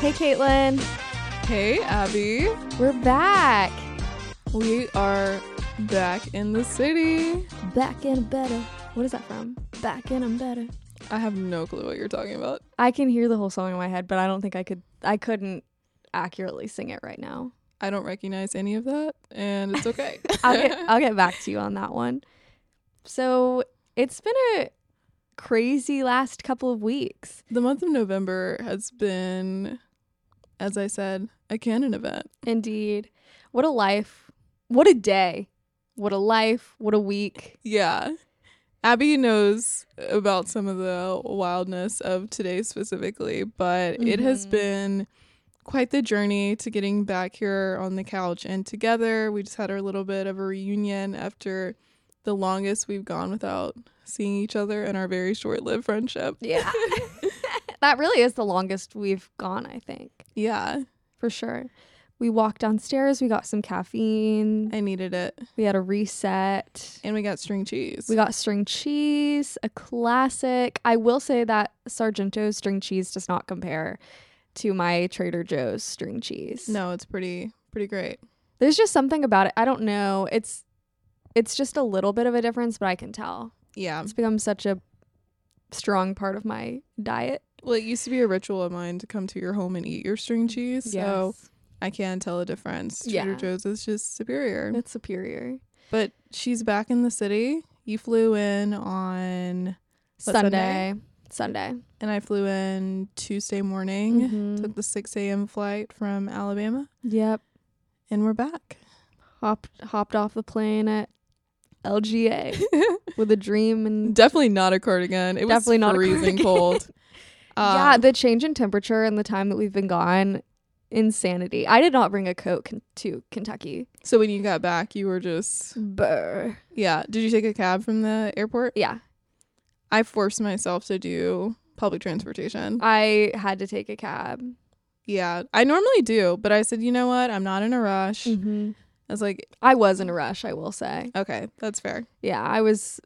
Hey, Caitlyn. Hey, Abby. We're back. We are back in the city. Back in better. What is that from? Back in I'm better. I have no clue what you're talking about. I can hear the whole song in my head, but I don't think I could. I couldn't accurately sing it right now. I don't recognize any of that, and it's okay. I'll get I'll get back to you on that one. So it's been a crazy last couple of weeks. the month of November has been, as I said, a canon event. Indeed. What a life. What a day. What a life. What a week. Yeah. Abby knows about some of the wildness of today specifically, but it has Mhm. been quite the journey to getting back here on the couch and together. We just had our little bit of a reunion after the longest we've gone without seeing each other in our very short lived friendship. Yeah. that really is the longest we've gone, I think. Yeah, For sure. We walked downstairs, we got some caffeine, I needed it. we had a reset. And we got string cheese. We got string cheese, a classic. I will say that Sargento's string cheese does not compare to my Trader Joe's string cheese. no, it's pretty pretty great. There's just something about it. I don't know. It's it's just a little bit of a difference, but I can tell. Yeah. It's become such a strong part of my diet. Well, it used to be a ritual of mine to come to your home and eat your string cheese. So Yes. I can tell a difference. Yeah. Trader Joe's is just superior. It's superior. But she's back in the city. You flew in on What, Sunday. Sunday. and I flew in Tuesday morning. Mhm. Took the six AM flight from Alabama Yep. and we're back. Hopped hopped off the plane at LGA with a dream and Definitely not a cardigan. It was Definitely not a freezing cardigan. cold. yeah, Um, the change in temperature and the time that we've been gone, insanity. I did not bring a coat con- to Kentucky. so when you got back, you were just Brr. yeah. Did you take a cab from the airport? Yeah, I forced myself to do public transportation. I had to take a cab. Yeah, I normally do, but I said, you know what? I'm not in a rush. Mm-hmm. I was like, I was in a rush, I will say. okay, that's fair. Yeah, I was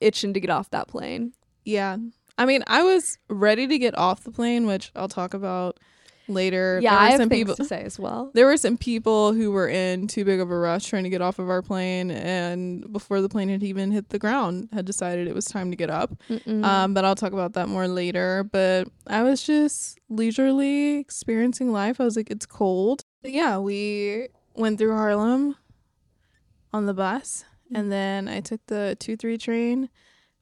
itching to get off that plane. Yeah. I mean, I was ready to get off the plane, which I'll talk about later. Yeah, there were I have some things people to say as well. there were some people who were in too big of a rush trying to get off of our plane and before the plane had even hit the ground had decided it was time to get up. Um, but I'll talk about that more later. But I was just leisurely experiencing life. I was like, it's cold. But yeah, we went through Harlem on the bus, and then I took the 2 3 train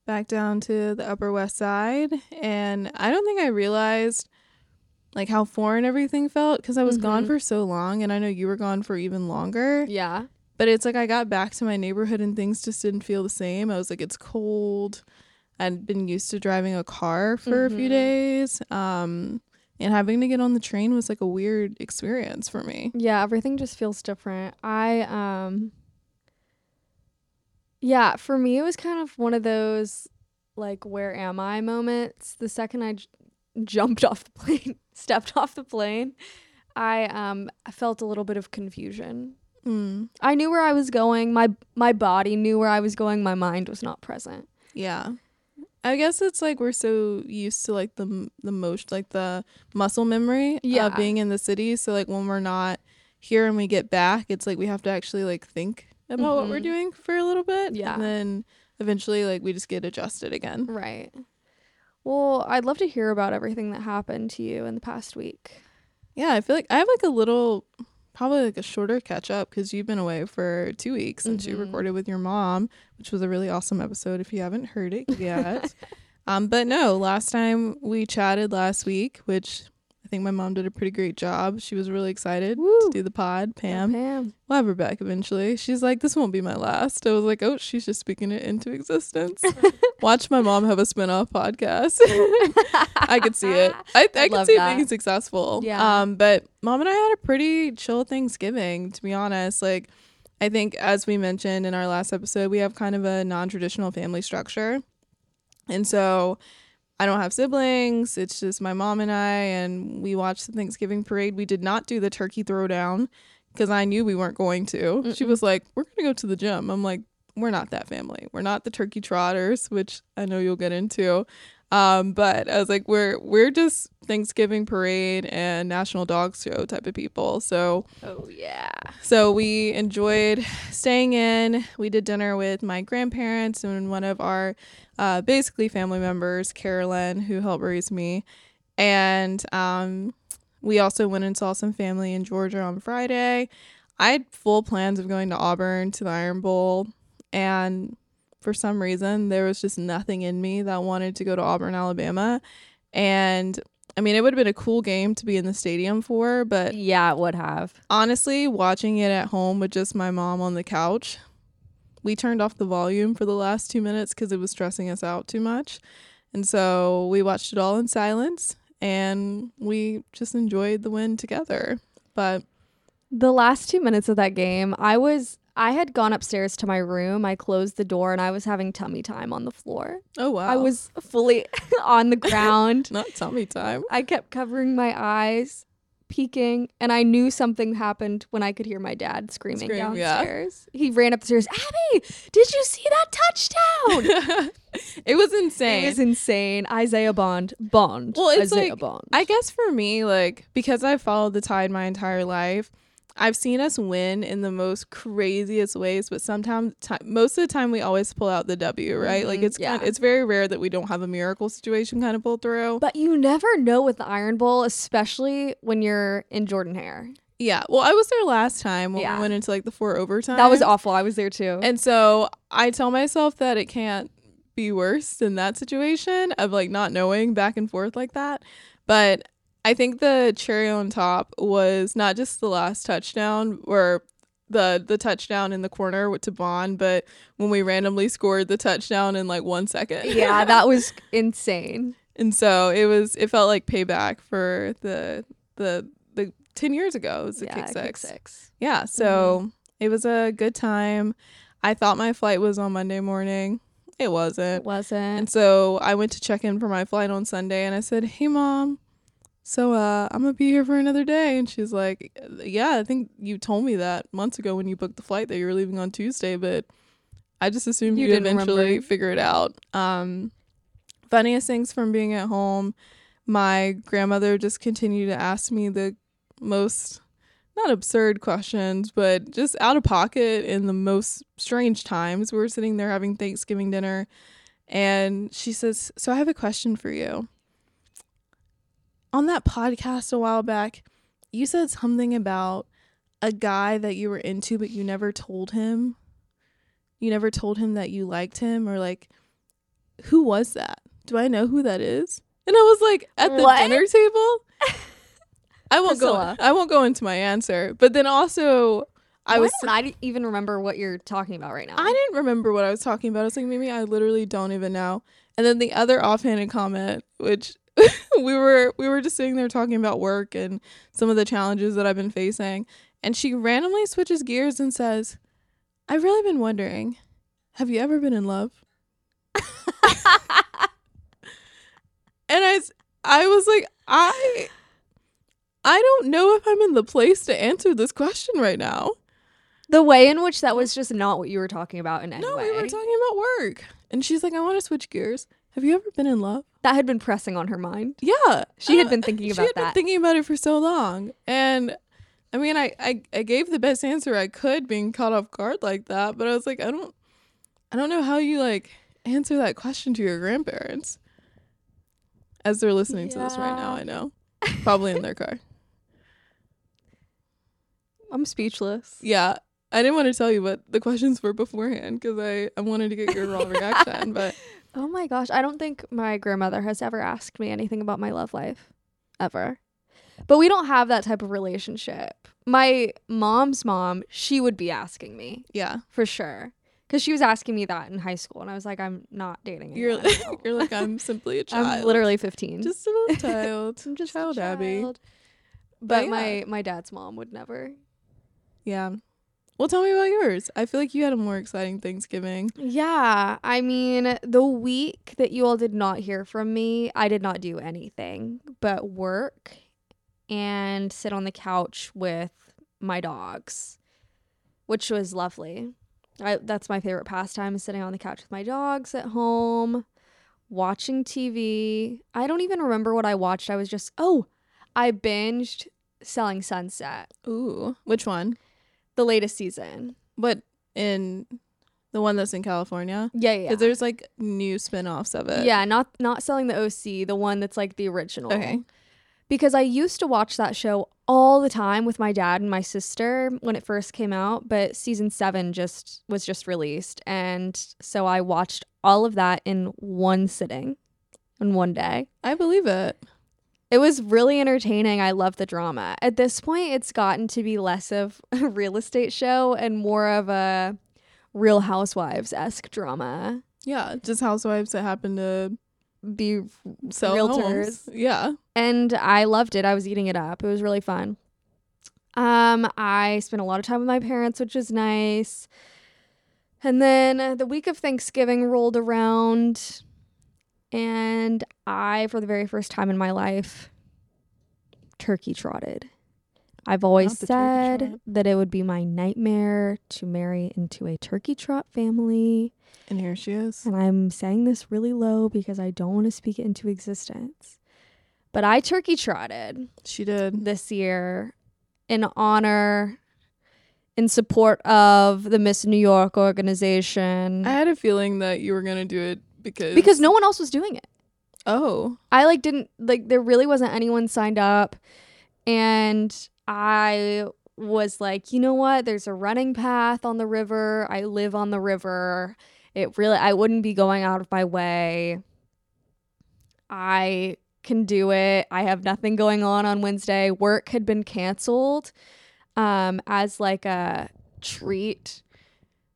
back down to the Upper West Side. And I don't think I realized like how foreign everything felt because I was gone Mhm. for so long, and I know you were gone for even longer. yeah. But it's like I got back to my neighborhood and things just didn't feel the same. I was like, it's cold. I'd been used to driving a car for a few Mhm. days. Um, and having to get on the train was like a weird experience for me. Yeah, everything just feels different. I um Yeah, for me it was kind of one of those like where am I moments. The second I j- jumped off the plane, stepped off the plane, I um I felt a little bit of confusion. Mm, I knew where I was going. My my body knew where I was going. My mind was not present. yeah. I guess it's like we're so used to like the the most like the muscle memory Yeah. of being in the city. So like when we're not here and we get back, it's like we have to actually like think about what we're Mhm. doing for a little bit. Yeah. And then eventually like we just get adjusted again. Right. Well, I'd love to hear about everything that happened to you in the past week. Yeah, I feel like I have like a little, probably like a shorter catch up because you've been away for two weeks since you Mhm. recorded with your mom, which was a really awesome episode if you haven't heard it yet. um, but no, last time we chatted last week, which think my mom did a pretty great job. She was really excited to do the pod. Pam, Pam. we'll have her back eventually. She's like, this won't be my last. I was like, oh, she's just speaking it into existence. Watch my mom have a spin-off podcast. I could see it. I, I could see that. it being successful. Yeah. Um, but mom and I had a pretty chill Thanksgiving, to be honest. Like, I think as we mentioned in our last episode, we have kind of a non-traditional family structure, and so I don't have siblings. It's just my mom and I, and we watched the Thanksgiving parade. We did not do the turkey throwdown because I knew we weren't going to. She Mm-mm. was like, "We're gonna go to the gym." I'm like, "We're not that family. We're not the turkey trotters," which I know you'll get into. Um, but I was like, we're we're just Thanksgiving parade and National Dog Show type of people. So Oh yeah. so we enjoyed staying in. We did dinner with my grandparents and one of our uh, basically family members, Carolyn, who helped raise me. And um, we also went and saw some family in Georgia on Friday. I had full plans of going to Auburn to the Iron Bowl. And for some reason, there was just nothing in me that wanted to go to Auburn, Alabama. And I mean, it would have been a cool game to be in the stadium for, but Yeah, it would have. honestly, watching it at home with just my mom on the couch, we turned off the volume for the last two minutes because it was stressing us out too much. And so we watched it all in silence and we just enjoyed the win together. But The last two minutes of that game, I was I had gone upstairs to my room. I closed the door and I was having tummy time on the floor. oh wow. I was fully on the ground. not tummy time. I kept covering my eyes, peeking, and I knew something happened when I could hear my dad screaming Scream, yeah. downstairs. He ran upstairs. Abby, did you see that touchdown? it was insane. It was insane. Isaiah Bond. Bond. Well, it's Isaiah like- Bond. I guess for me, like because I followed the tide my entire life, I've seen us win in the most craziest ways. But sometimes, ti most of the time, we always pull out the W, right? Like Mhm, it's kind yeah. it's very rare that we don't have a miracle situation kind of pull through. but you never know with the Iron Bowl, especially when you're in Jordan Hare. yeah, well, I was there last time when Yeah. we went into like the four overtime. That was awful. I was there too. And so I tell myself that it can't be worse than that situation of like not knowing back and forth like that. But I think the cherry on top was not just the last touchdown or the the touchdown in the corner with to Bond, but when we randomly scored the touchdown in like one second. yeah, that was insane. and so it was it felt like payback for the the the ten years ago. It was the yeah, kick kick six. six. Yeah, so mm-hmm. it was a good time. I thought my flight was on Monday morning. It It wasn't. It wasn't. And so I went to check in for my flight on Sunday and I said, "Hey mom, so uh I'm going to be here for another day." And she's like, "Yeah, I think you told me that months ago when you booked the flight that you were leaving on Tuesday, but I just assumed You you'd eventually remember. figure it out." Um funniest things from being at home, my grandmother just continued to ask me the most not absurd questions, but just out of pocket in the most strange times. We were sitting there having Thanksgiving dinner, and she says, So I have a question for you. On that podcast a while back, you said something about a guy that you were into, but you never told him. You never told him that you liked him, or like, who was that? Do I know who that is? And I was like, at the What? dinner table. I won't Priscilla. go. I won't go into my answer. But then also, I was. I was. don't I even remember what you're talking about right now. I didn't remember what I was talking about. I was like, maybe I literally don't even know. And then the other offhanded comment, which we were we were just sitting there talking about work and some of the challenges that I've been facing, and she randomly switches gears and says, "I've really been wondering, have you ever been in love?" and I I was like, I I don't know if I'm in the place to answer this question right now. the way in which that was just not what you were talking about in any No, way. we were talking about work. And she's like, I want to switch gears. Have you ever been in love? that had been pressing on her mind. Yeah. She had Uh, been thinking about that. she had been thinking about it for so long. And I mean, I, I, I gave the best answer I could being caught off guard like that. But I was like, I don't, I don't know how you like answer that question to your grandparents as they're listening to this right now. I know. Probably in their car. I'm speechless. Yeah. I didn't want to tell you what the questions were beforehand because I, I wanted to get your raw reaction. But Oh my gosh, I don't think my grandmother has ever asked me anything about my love life ever. But we don't have that type of relationship. My mom's mom, she would be asking me yeah, for sure. Cuz she was asking me that in high school and I was like I'm not dating you're anyone. You're like I'm simply a child. I'm literally 15. just a little child. I'm just a child, Abby. But But yeah. my my dad's mom would never. Yeah. Well, tell me about yours. I feel like you had a more exciting Thanksgiving. Yeah, I mean, the week that you all did not hear from me, I did not do anything but work and sit on the couch with my dogs, which was lovely. I, that's my favorite pastime is sitting on the couch with my dogs at home, watching TV. I don't even remember what I watched. I was just, oh, I binged Selling Sunset, Ooh, which one? The latest season. But in the one that's in California? Yeah, yeah. 'Cause there's like new spin-offs of it. yeah, not not selling the OC, the one that's like the original. Okay. Because I used to watch that show all the time with my dad and my sister when it first came out, but season 7 just was just released and so I watched all of that in one sitting in one day. I believe it. It was really entertaining. I love the drama. At this point, it's gotten to be less of a real estate show and more of a Real Housewives esque drama. Yeah, just housewives that happen to Be sell Realtors. homes. Yeah. and I loved it. I was eating it up. It was really fun. Um, I spent a lot of time with my parents, which was nice. And then the week of Thanksgiving rolled around, and I, for the very first time in my life, turkey trotted. I've always Not the turkey said that it would be my nightmare to marry into a turkey trot family. And here she is. And I'm saying this really low because I don't want to speak it into existence. But I turkey trotted She did. this year in honor, in support of the Miss New York organization. I had a feeling that you were gonna do it because because no one else was doing it. Oh. I like didn't like there really wasn't anyone signed up and I was like, you know what? There's a running path on the river. I live on the river. It really I wouldn't be going out of my way. I can do it. I have nothing going on on Wednesday. Work had been canceled um as like a treat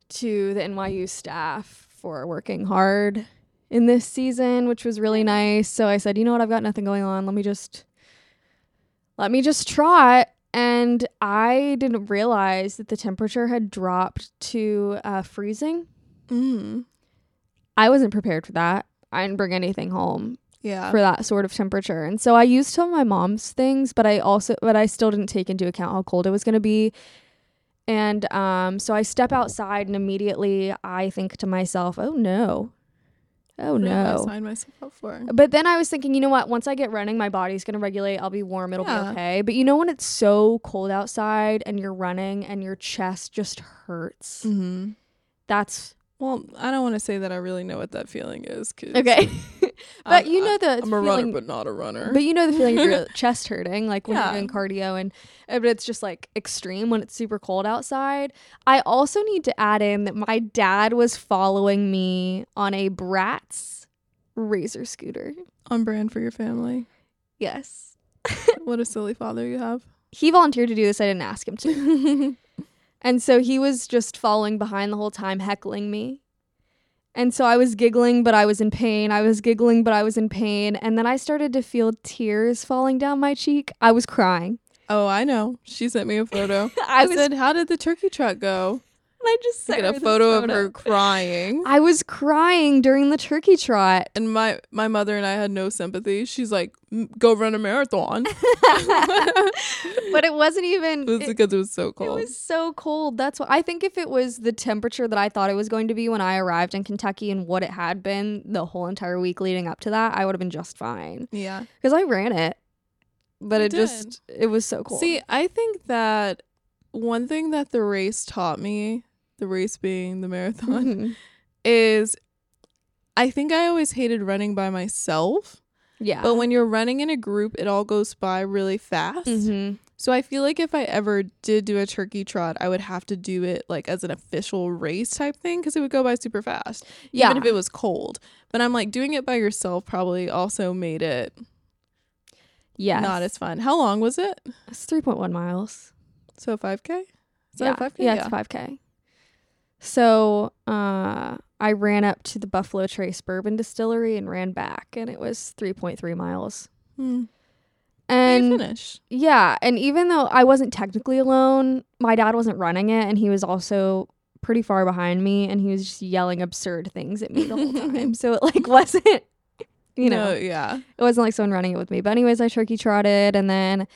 to the NYU staff for working hard in this season, which was really nice. So I said, you know what, I've got nothing going on. Let me just let me just trot. And I didn't realize that the temperature had dropped to uh, freezing. Mm. I wasn't prepared for that. I didn't bring anything home Yeah. for that sort of temperature. And so I used some of my mom's things, but I also but I still didn't take into account how cold it was going to be. And um so I step outside and immediately I think to myself, "Oh no. Oh What did I no." sign myself up for. But then I was thinking, you know what? Once I get running, my body's going to regulate. I'll be warm. It'll Yeah. be okay. But you know when it's so cold outside and you're running and your chest just hurts? Mm-hmm. That's Well, I don't want to say that I really know what that feeling is. Cause okay. but I'm- you know the I'm a runner, but not a runner. But you know the feeling of your chest hurting, like when Yeah. you're doing cardio, and uh, but it's just like extreme when it's super cold outside. I also need to add in that my dad was following me on a Bratz razor scooter. on brand for your family. Yes, what a silly father you have. he volunteered to do this. I didn't ask him to, and so he was just following behind the whole time, heckling me. And so I was giggling, but I was in pain. I was giggling, but I was in pain. And then I started to feel tears falling down my cheek. I was crying. oh, I know. She sent me a photo. I I was said, "How did the turkey trot go?" And I just sent a this photo of her crying. I was crying during the turkey trot. And my my mother and I had no sympathy. She's like, "Mm, "Go run a marathon." but it wasn't even It was it, because it was so cold. it was so cold. That's what I think if it was the temperature that I thought it was going to be when I arrived in Kentucky and what it had been the whole entire week leading up to that, I would have been just fine yeah. cuz I ran it. But You it just it was so cold. See, I think that one thing that the race taught me, the race being the marathon, Mhm. is I think I always hated running by myself. yeah. But when you're running in a group, it all goes by really fast. Mhm. So I feel like if I ever did do a turkey trot, I would have to do it like as an official race type thing because it would go by super fast, Yeah. even if it was cold. But I'm like doing it by yourself probably also made it yeah, not as fun. How long was it? It's 3.1 miles. So 5k. Is yeah. that 5k? Yeah, it's 5K. So uh, I ran up to the Buffalo Trace Bourbon Distillery and ran back, and it was 3.3 miles. Hmm. And yeah, and even though I wasn't technically alone, my dad wasn't running it, and he was also pretty far behind me, and he was just yelling absurd things at me the whole time. so it like wasn't, you know, No, yeah. it wasn't like someone running it with me. But anyways, I turkey trotted and then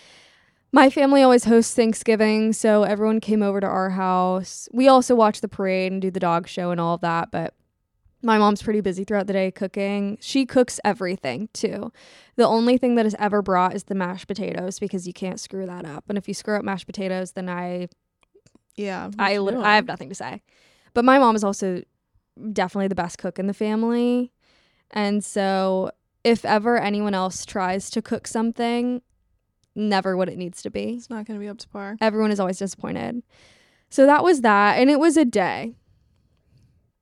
my family always hosts Thanksgiving, so everyone came over to our house. We also watch the parade and do the dog show and all of that, but My mom's pretty busy throughout the day cooking. She cooks everything too. The only thing that is ever brought is the mashed potatoes because you can't screw that up. And if you screw up mashed potatoes, then I Yeah. I doing? I have nothing to say. But my mom is also definitely the best cook in the family. And so if ever anyone else tries to cook something, never what it needs to be. It's not gonna be up to par. Everyone is always disappointed. So that was that and it was a day.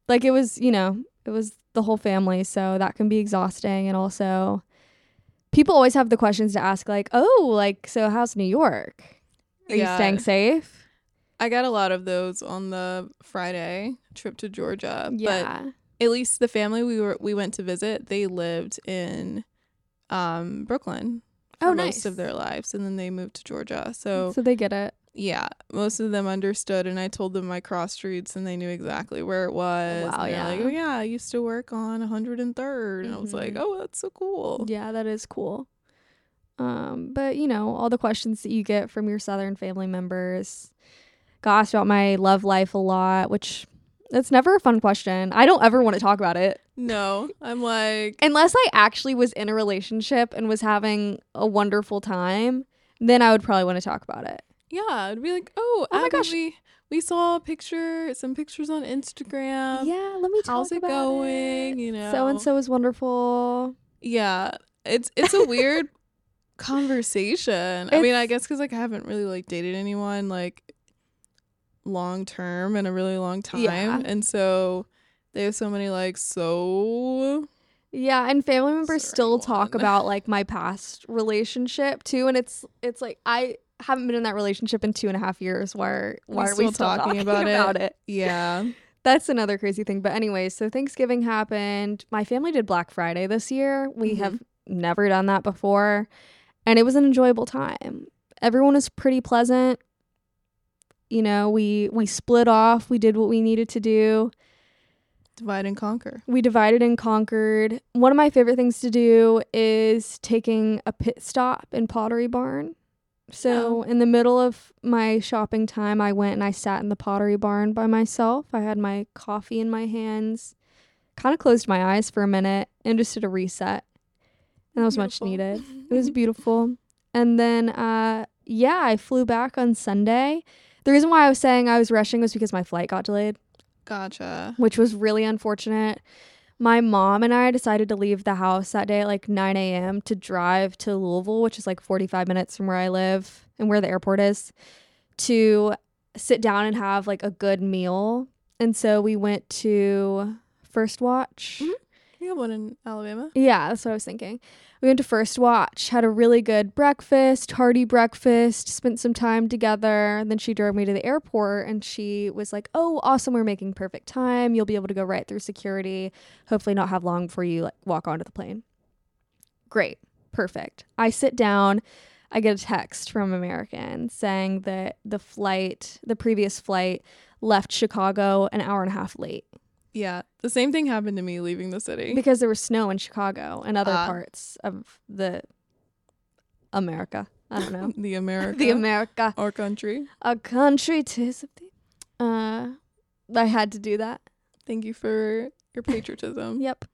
Like it was, you know, it was the whole family, so that can be exhausting and also people always have the questions to ask like, "Oh, like so how's New York? Are you staying safe?" I got a lot of those on the Friday trip to Georgia. But Yeah. at least the family we were we went to visit, they lived in um Brooklyn for Oh, most of their lives and then they moved to Georgia. So so they get it. yeah, most of them understood and I told them my cross streets and they knew exactly where it was. Wow, they're like, yeah. Oh yeah, I used to work on 103rd and I was like, Mhm. Oh, that's so cool. Yeah, that is cool. Um, but you know, all the questions that you get from your southern family members. Got asked about my love life a lot, which it's never a fun question. I don't ever want to talk about it. No. I'm like Unless I actually was in a relationship and was having a wonderful time, then I would probably want to talk about it. Yeah, I'd be like, Oh, Oh my gosh. we we saw a picture, some pictures on Instagram. yeah, let me talk How's it going? You know. So and so is wonderful. Yeah, it's it's a weird conversation. I mean, I guess because like I haven't really like dated anyone like long term and a really long time, Yeah. and so they have so many like so Yeah, and family members Sorry, still talk on. about like my past relationship too, and it's it's like I haven't been in that relationship in two and a half years. Why We why are we still talking talking about about, it? it? yeah That's another crazy thing. But anyways, so Thanksgiving happened. My family did Black Friday this year. We Mhm. have never done that before, and it was an enjoyable time. Everyone was pretty pleasant. You know, we we split off. We did what we needed to do. divide and conquer. We divided and conquered. One of my favorite things to do is taking a pit stop in Pottery Barn. So, in the middle of my shopping time, I went and I sat in the Pottery Barn by myself. I had my coffee in my hands, kind of closed my eyes for a minute, and just did a reset. And that was much needed. It was beautiful. And then, uh, yeah, I flew back on Sunday. The reason why I was saying I was rushing was because my flight got delayed Gotcha. which was really unfortunate. My mom and I decided to leave the house that day at like 9 a.m. to drive to Louisville, which is like 45 minutes from where I live and where the airport is, to sit down and have like a good meal. And so we went to First Watch. Mhm. We have one in Alabama. Yeah, that's what I was thinking. We went to First Watch, had a really good breakfast, hearty breakfast, spent some time together. Then she drove me to the airport and she was like, Oh, awesome, we're making perfect time. You'll be able to go right through security. Hopefully not have long before you like walk onto the plane. Great. Perfect. I sit down. I get a text from American saying that the flight, the previous flight, left Chicago an hour and a half late Yeah, the same thing happened to me leaving the city. because there was snow in Chicago and other Ah. parts of the America. I don't know. the America, the America. our country. A country tis of thee. Uh I had to do that. Thank you for your patriotism. Yep.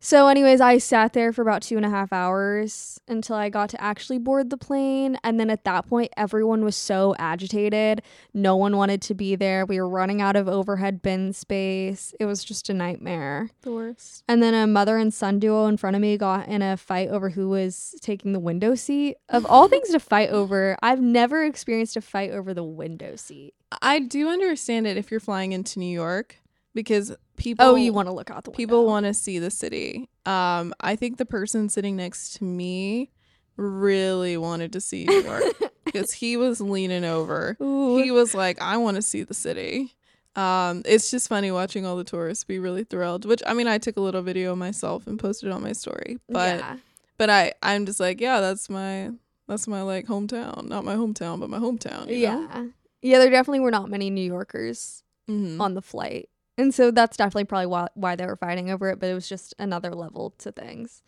So anyways, I sat there for about two and a half hours until I got to actually board the plane. And then at that point everyone was so agitated. No one wanted to be there. We were running out of overhead bin space. It was just a nightmare. The worst. And then a mother and son duo in front of me got in a fight over who was taking the window seat. Of all things to fight over, I've never experienced a fight over the window seat. I do understand it if you're flying into New York because people Oh, you want to look out the window. people want to see the city. Um, I think the person sitting next to me really wanted to see New York because he was leaning over. Ooh. He was like, "I want to see the city." Um, it's just funny watching all the tourists be really thrilled. Which I mean, I took a little video myself and posted it on my story, but yeah. but I I'm just like, yeah, that's my that's my like hometown, not my hometown, but my hometown. you know? Yeah. Yeah, there definitely were not many New Yorkers Mhm. on the flight. And so that's definitely probably why, why they were fighting over it, but it was just another level to things.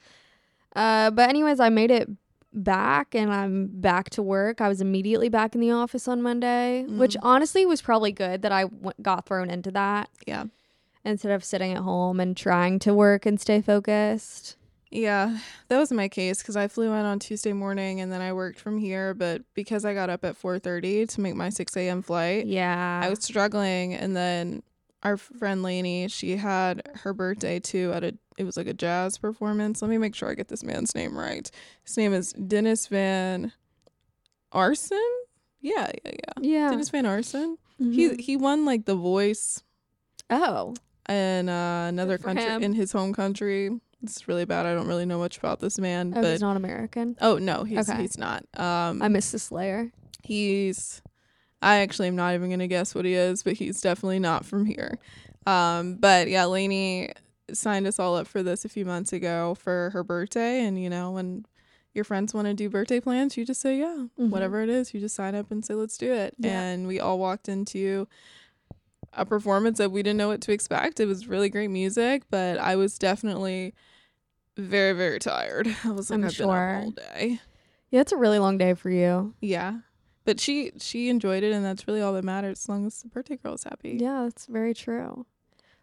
Uh, but, anyways, I made it back and I'm back to work. I was immediately back in the office on Monday, which Mhm. honestly was probably good that I w- got thrown into that. Yeah. instead of sitting at home and trying to work and stay focused. Yeah, that was my case because I flew in on Tuesday morning and then I worked from here. But because I got up at 4:30 to make my 6 a.m. flight, Yeah. I was struggling. And then our friend Lainey, she had her birthday too at a it was like a jazz performance. Let me make sure I get this man's name right. His name is Dennis van Aarsen. Yeah, yeah, yeah. yeah. Dennis van Aarsen. Mhm. He he won like The Voice oh. in uh, another country him. in his home country. It's really bad. I don't really know much about this man, Oh, but he's not American. oh no, he's Okay. he's not. Um, I miss the Slayer. he's I actually am not even gonna guess what he is, but he's definitely not from here. Um, but yeah, Lainey signed us all up for this a few months ago for her birthday, and you know when your friends want to do birthday plans, you just say yeah, Mhm. whatever it is, you just sign up and say let's do it. Yeah. And we all walked into a performance that we didn't know what to expect. It was really great music, but I was definitely very very tired. I was like I'm I've been up all day. Yeah, it's a really long day for you. Yeah. But she she enjoyed it and that's really all that matters as long as the birthday girl is happy. Yeah, that's very true.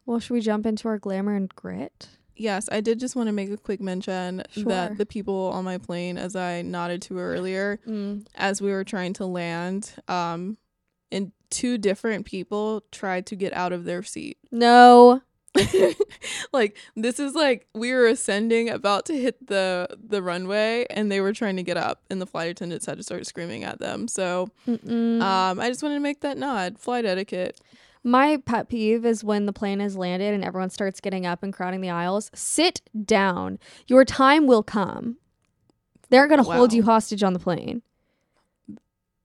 Well, should we jump into our glamour and grit? Yes, I did just want to make a quick mention Sure. that the people on my plane as I nodded to earlier as we were trying to land um and two different people tried to get out of their seat. No. like this is like we were ascending about to hit the the runway and they were trying to get up and the flight attendants had to start screaming at them. So Mm-mm. um I just wanted to make that nod. Flight etiquette. My pet peeve is when the plane has landed and everyone starts getting up and crowding the aisles. Sit down. Your time will come. They're going to hold you hostage on the plane.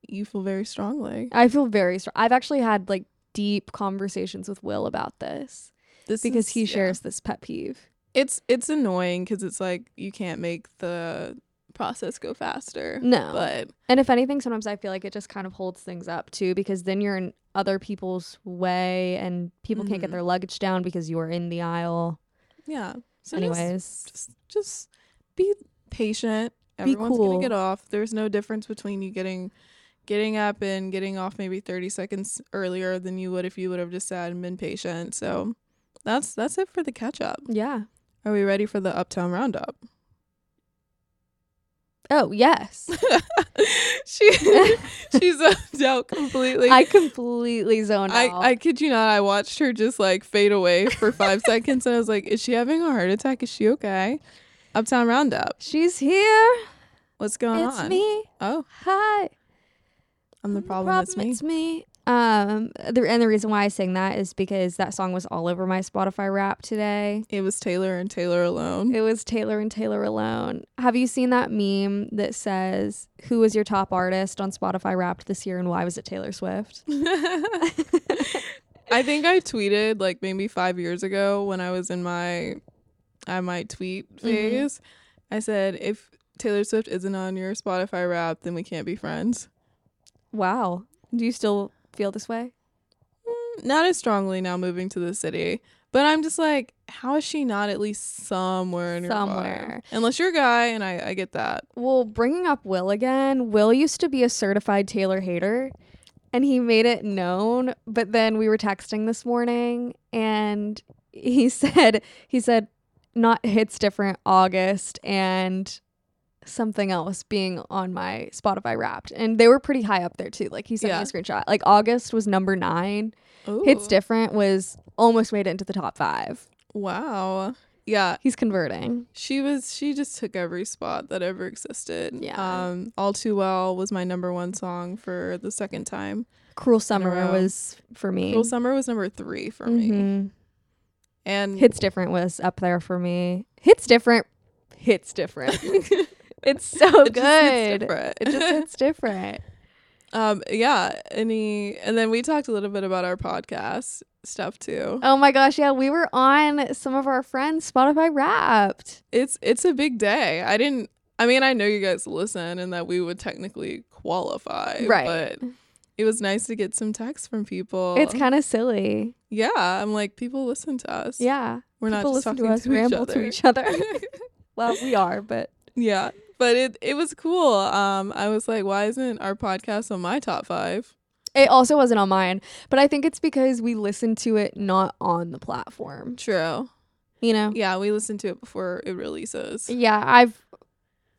You feel very strongly. I feel very strong. I've actually had like deep conversations with Will about this This because is- he yeah. shares this pet peeve. It's it's annoying because it's like you can't make the process go faster. No. But And if anything, sometimes I feel like it just kind of holds things up too because then you're in other people's way and people can't get Mhm. their luggage down because you are in the aisle. yeah. So just- Anyways, just just be patient. Be Everyone's cool. gonna get off. There's no difference between you getting getting up and getting off maybe 30 seconds earlier than you would if you would have just sat and been patient. So that's that's it for the catch up. yeah. Are we ready for the uptown roundup? Oh, yes. she she zoned out completely. I completely zoned I, out. I I kid you not, I watched her just like fade away for five seconds and I was like, Is she having a heart attack? Is she okay? Uptown Roundup. She's here. What's going it's on? It's me. Oh, Hi. I'm the The problem, it's me. It's me. Um, the, and the reason why I sing that is because that song was all over my Spotify Wrap today. It was Taylor and Taylor alone. It was Taylor and Taylor alone. Have you seen that meme that says, Who was your top artist on Spotify Wrapped this year and why was it Taylor Swift? I think I tweeted like maybe five years ago when I was in my I might tweet Mm-hmm. phase. I said, if Taylor Swift isn't on your Spotify Wrap, then we can't be friends. Wow. Do you still feel this way? Mm, Not as strongly now moving to the city. But I'm just like, how is she not at least somewhere in your Somewhere. vibe? Unless you're a guy, and I, I get that. Well, bringing up Will again, Will used to be a certified Taylor hater and he made it known, but then we were texting this morning and he said he said not hits different August and something else being on my Spotify wrapped and they were pretty high up there too. Like he sent Yeah. me a screenshot. Like August was number 9. Hits different was almost made it into the top 5. Wow. Yeah, He's converting. she was. She just took every spot that ever existed. Yeah. Um, All Too Well was my number one song for the second time. Cruel Summer was for me. Cruel Summer was number three for me. Mhm. And Hits different was up there for me. Hits different. Hits different. it's so it good. different. It just hits different. um, yeah. Any, and then we talked a little bit about our podcast stuff too. Oh my gosh, yeah, we were on some of our friends Spotify Wrapped. It's it's a big day. I didn't. I mean, I know you guys listen and that we would technically qualify, Right. But it was nice to get some texts from people. It's kind of silly. yeah. I'm like, people listen to us. Yeah. we're not People just listen talking to us to ramble each to each other. well, we are, but yeah, but it it was cool. Um, I was like, why isn't our podcast on my top five? It also wasn't on mine, but I think it's because we listened to it not on the platform. True. You know? Yeah, we listened to it before it releases. Yeah, I've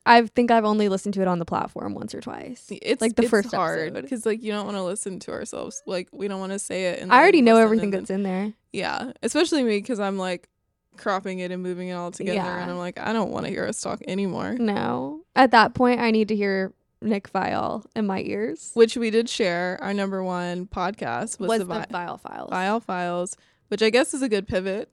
I think I've only listened to it on the platform once or twice. It's Like the it's first hard because like you don't want to listen to ourselves. Like we don't want to say it. And I already know everything that's in there. yeah, especially me because I'm like cropping it and moving it all together, Yeah. and I'm like I don't want to hear us talk anymore. No. At that point I need to hear Nick Viall in my ears. Which we did share. Our number one podcast was, was the, Vi- Viall Files. Viall Files, which I guess is a good pivot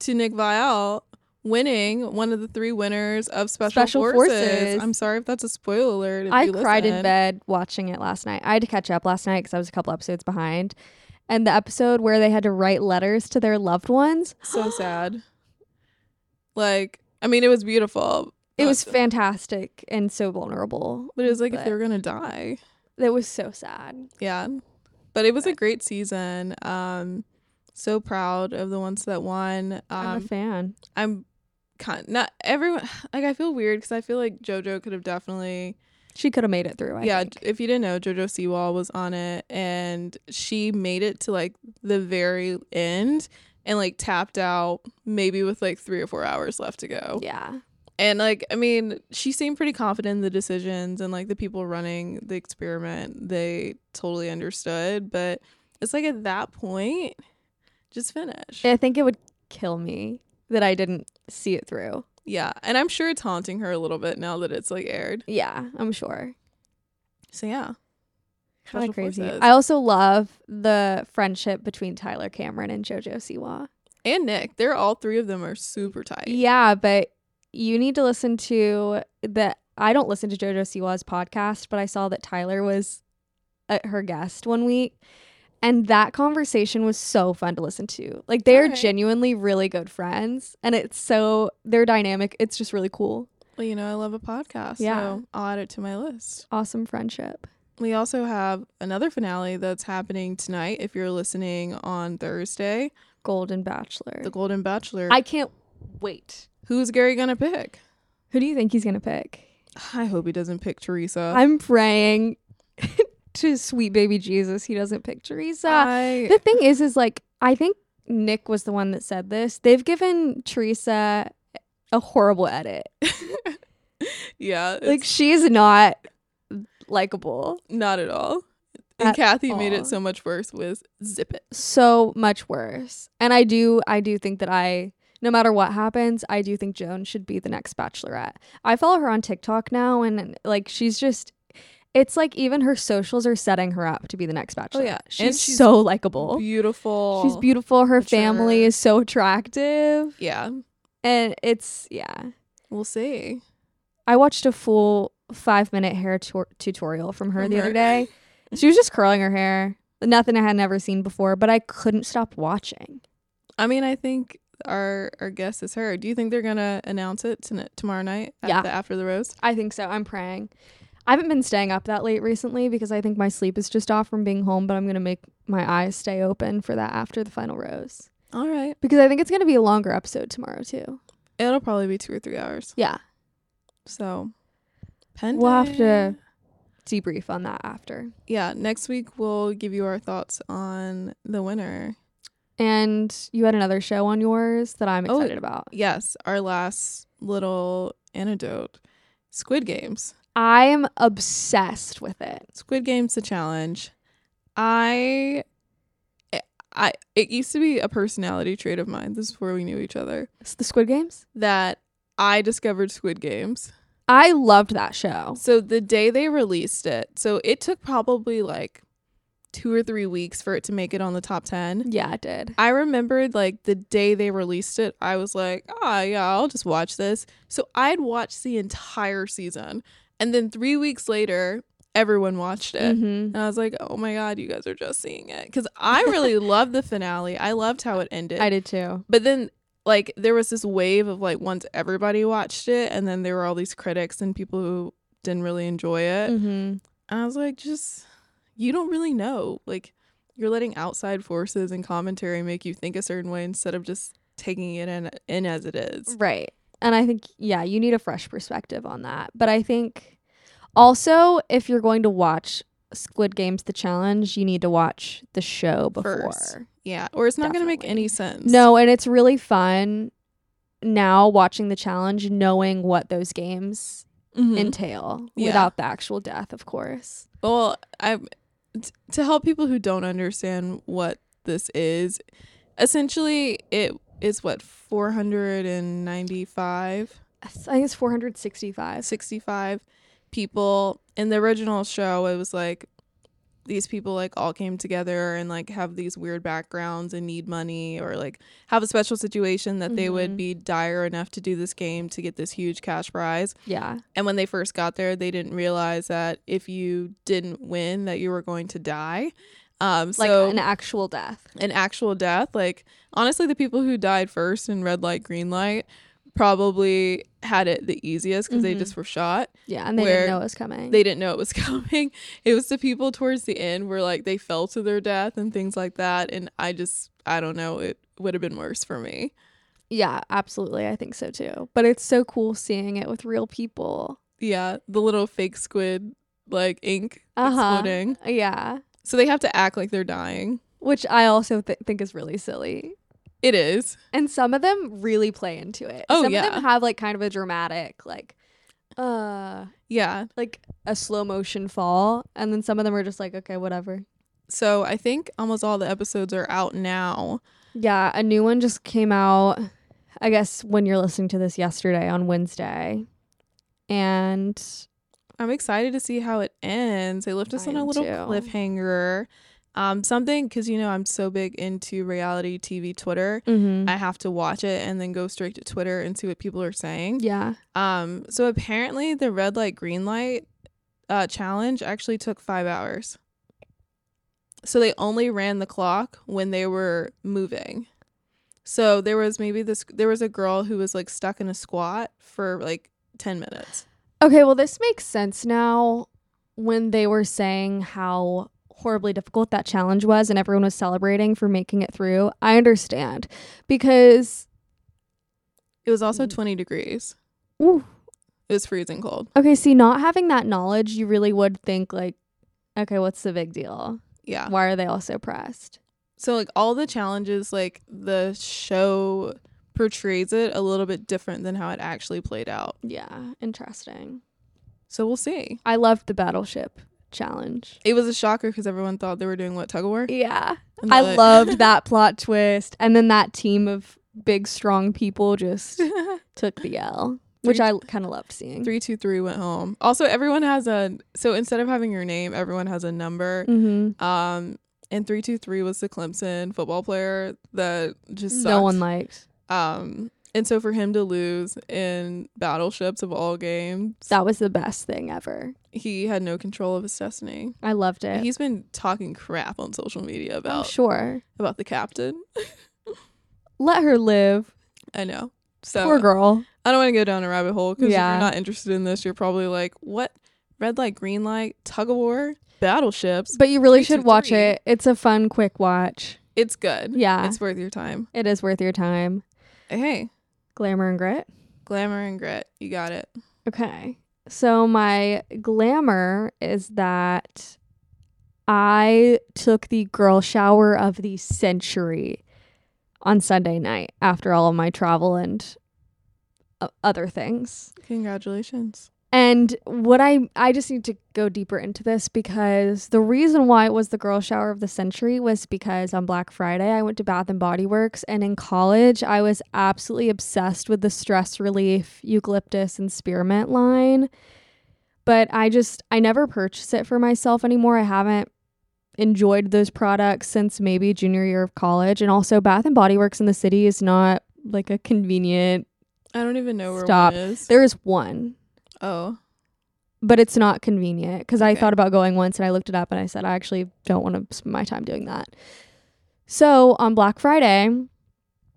to Nick Viall winning one of the three winners of Special, Special Forces. Forces. I'm sorry if that's a spoiler alert. I cried in bed watching it last night. I had to catch up last night because I was a couple episodes behind. And the episode where they had to write letters to their loved ones, So sad. Like, I mean, it was beautiful. it was fantastic and so vulnerable. But it was like if they were gonna die. That was so sad. Yeah. But it was a great season. Um so proud of the ones that won. I'm a Um fan. I'm kind not everyone like I feel weird because I feel like JoJo could have definitely She could have made it through. I yeah, think. if you didn't know, JoJo Siwa was on it and she made it to like the very end and like tapped out maybe with like three or four hours left to go. Yeah. And like, I mean, she seemed pretty confident in the decisions and like the people running the experiment, they totally understood. But it's like at that point, just finish. I think it would kill me that I didn't see it through. Yeah. And I'm sure it's haunting her a little bit now that it's like aired. Yeah, I'm sure. So yeah. Kind of crazy. Forces. I also love the friendship between Tyler Cameron and JoJo Siwa. and Nick, they're all three of them are super tight. Yeah, but you need to listen to the. I don't listen to JoJo Siwa's podcast, but I saw that Tyler was uh her guest one week. And that conversation was so fun to listen to. Like they're Alright. genuinely really good friends, and it's so their dynamic. It's just really cool. Well, you know, I love a podcast. Yeah. So I'll add it to my list. Awesome friendship. We also have another finale that's happening tonight if you're listening on Thursday. Golden Bachelor. The Golden Bachelor. I can't wait. Who's Gary gonna pick? Who do you think he's gonna pick? I hope he doesn't pick Teresa. I'm praying to sweet baby Jesus he doesn't pick Teresa. I the thing is, is like I think Nick was the one that said this. They've given Teresa a horrible edit. yeah, it's Like she's not likable. not at all. And At Kathy made it so much worse with Zip It. So much worse. And I do I do think that I no matter what happens, I do think Joan should be the next bachelorette. I follow her on TikTok now and like she's just it's like even her socials are setting her up to be the next oh, bachelor. Oh, yeah. She's, And she's so likable. Beautiful. She's beautiful. Her family is so attractive. Yeah, And it's yeah. we'll see. I watched a full five minute hair tor- tutorial from her From the her. other day. She was just curling her hair. Nothing I had never seen before, but I couldn't stop watching. I mean, I think our our guess is her. Do you think they're gonna announce it tonight, tomorrow night? at Yeah. the- after the roast. I think so. I'm praying. I haven't been staying up that late recently because I think my sleep is just off from being home, but I'm going to make my eyes stay open for that after the final rose. All right. Because I think it's going to be a longer episode tomorrow, too. It'll probably be two or three hours. Yeah. So, pending. We'll have to debrief on that after. Yeah, next week we'll give you our thoughts on the winner. And you had another show on yours that I'm Oh, excited about. Yes, our last little antidote. Squid Games. I am obsessed with it. Squid Games the challenge. I I it used to be a personality trait of mine. This is before we knew each other. It's the Squid Games. That I discovered Squid Games. I loved that show. So the day they released it, so it took probably like two or three weeks for it to make it on the top 10. Yeah, it did. I remembered like the day they released it, I was like, ah, yeah, I'll just watch this. So I'd watched the entire season. And then three weeks later, everyone watched it. hmm And I was like, oh my God, you guys are just seeing it. Because I really loved the finale. I loved how it ended. I did too. But then, like, there was this wave of like once everybody watched it, and then there were all these critics and people who didn't really enjoy it. hmm And I was like, just, you don't really know. Like, you're letting outside forces and commentary make you think a certain way instead of just taking it in, in as it is. Right. And I think, yeah, you need a fresh perspective on that. But I think also, if you're going to watch Squid Games the challenge, you need to watch the show before. First. Yeah, or it's not going to make any sense. No, and it's really fun now watching the challenge knowing what those games Mhm. entail Yeah. without the actual death, of course. Well, I t- to help people who don't understand what this is, essentially it is what 495 I think it's 465. 65 people in the original show it was like these people like all came together and like have these weird backgrounds and need money or like have a special situation that they would Mhm. be dire enough to do this game to get this huge cash prize Yeah. and when they first got there, they didn't realize that if you didn't win, that you were going to die. Um, Like so an actual death. an actual death. Like honestly, the people who died first in red light, green light probably had it the easiest because they Mhm. just were shot. Yeah, and they didn't know it was coming. They didn't know it was coming. It was the people towards the end where like they fell to their death and things like that. And I just, I don't know, it would have been worse for me. yeah, absolutely. I think so too. But it's so cool seeing it with real people. Yeah, the little fake squid like ink Uh-huh. exploding. Yeah. So they have to act like they're dying. Which I also th- think is really silly. It is. And some of them really play into it. Oh, some yeah. of them have like kind of a dramatic, like, uh, Yeah. like a slow motion fall. And then some of them are just like, okay, whatever. So I think almost all the episodes are out now. Yeah, a new one just came out, I guess, when you're listening to this yesterday on Wednesday. And I'm excited to see how it ends. They left us I on a little too. cliffhanger. Um, something because you know I'm so big into reality TV Twitter. mhm. I have to watch it and then go straight to Twitter and see what people are saying. yeah. Um, so apparently the red light green light uh, challenge actually took five hours. So they only ran the clock when they were moving. So there was maybe this there was a girl who was like stuck in a squat for like 10 minutes. Okay, well, this makes sense now when they were saying how horribly difficult that challenge was and everyone was celebrating for making it through. I understand because, It was also Mm. 20 degrees. ooh, It was freezing cold. okay, see, not having that knowledge, you really would think, like, okay, what's the big deal? Yeah. Why are they all so pressed? So like all the challenges like the show portrays it a little bit different than how it actually played out. Yeah, interesting. So we'll see. I loved the battleship challenge. It was a shocker because everyone thought they were doing what tug of war. Yeah. I like- loved that plot twist. And then that team of big, strong people just took the L, which I kind of loved seeing. Three two three went home. Also, everyone has a so instead of having your name, everyone has a number. Mm-hmm. Um, and three two three was the Clemson football player that just sucked. No one liked. Um, and so for him to lose in battleships of all games, That was the best thing ever. he had no control of his destiny. I loved it. He's been talking crap on social media I'm about sure. about the captain. Let her live. I know. So Poor girl. I don't want to go down a rabbit hole because Yeah. if you're not interested in this, you're probably like, what? Red light, green light, tug of war, battleships. But you really Three, should two, watch three. it. It's a fun, quick watch. It's good. Yeah. It's worth your time. It is worth your time. Hey, Glamour and grit. glamour and grit. You got it. Okay. So my glamour is that I took the girl shower of the century on Sunday night after all of my travel and uh, other things. Congratulations. And what I I just need to go deeper into this because the reason why it was the girl shower of the century was because on Black Friday I went to Bath and Body Works and in college I was absolutely obsessed with the stress relief eucalyptus and spearmint line. But I just I never purchase it for myself anymore. I haven't enjoyed those products since maybe junior year of college and also Bath and Body Works in the city is not like a convenient I don't even know where Stop. there is one oh, but it's not convenient because I thought about going once and I looked it up and I said I actually don't want to spend my time doing that. So on Black Friday,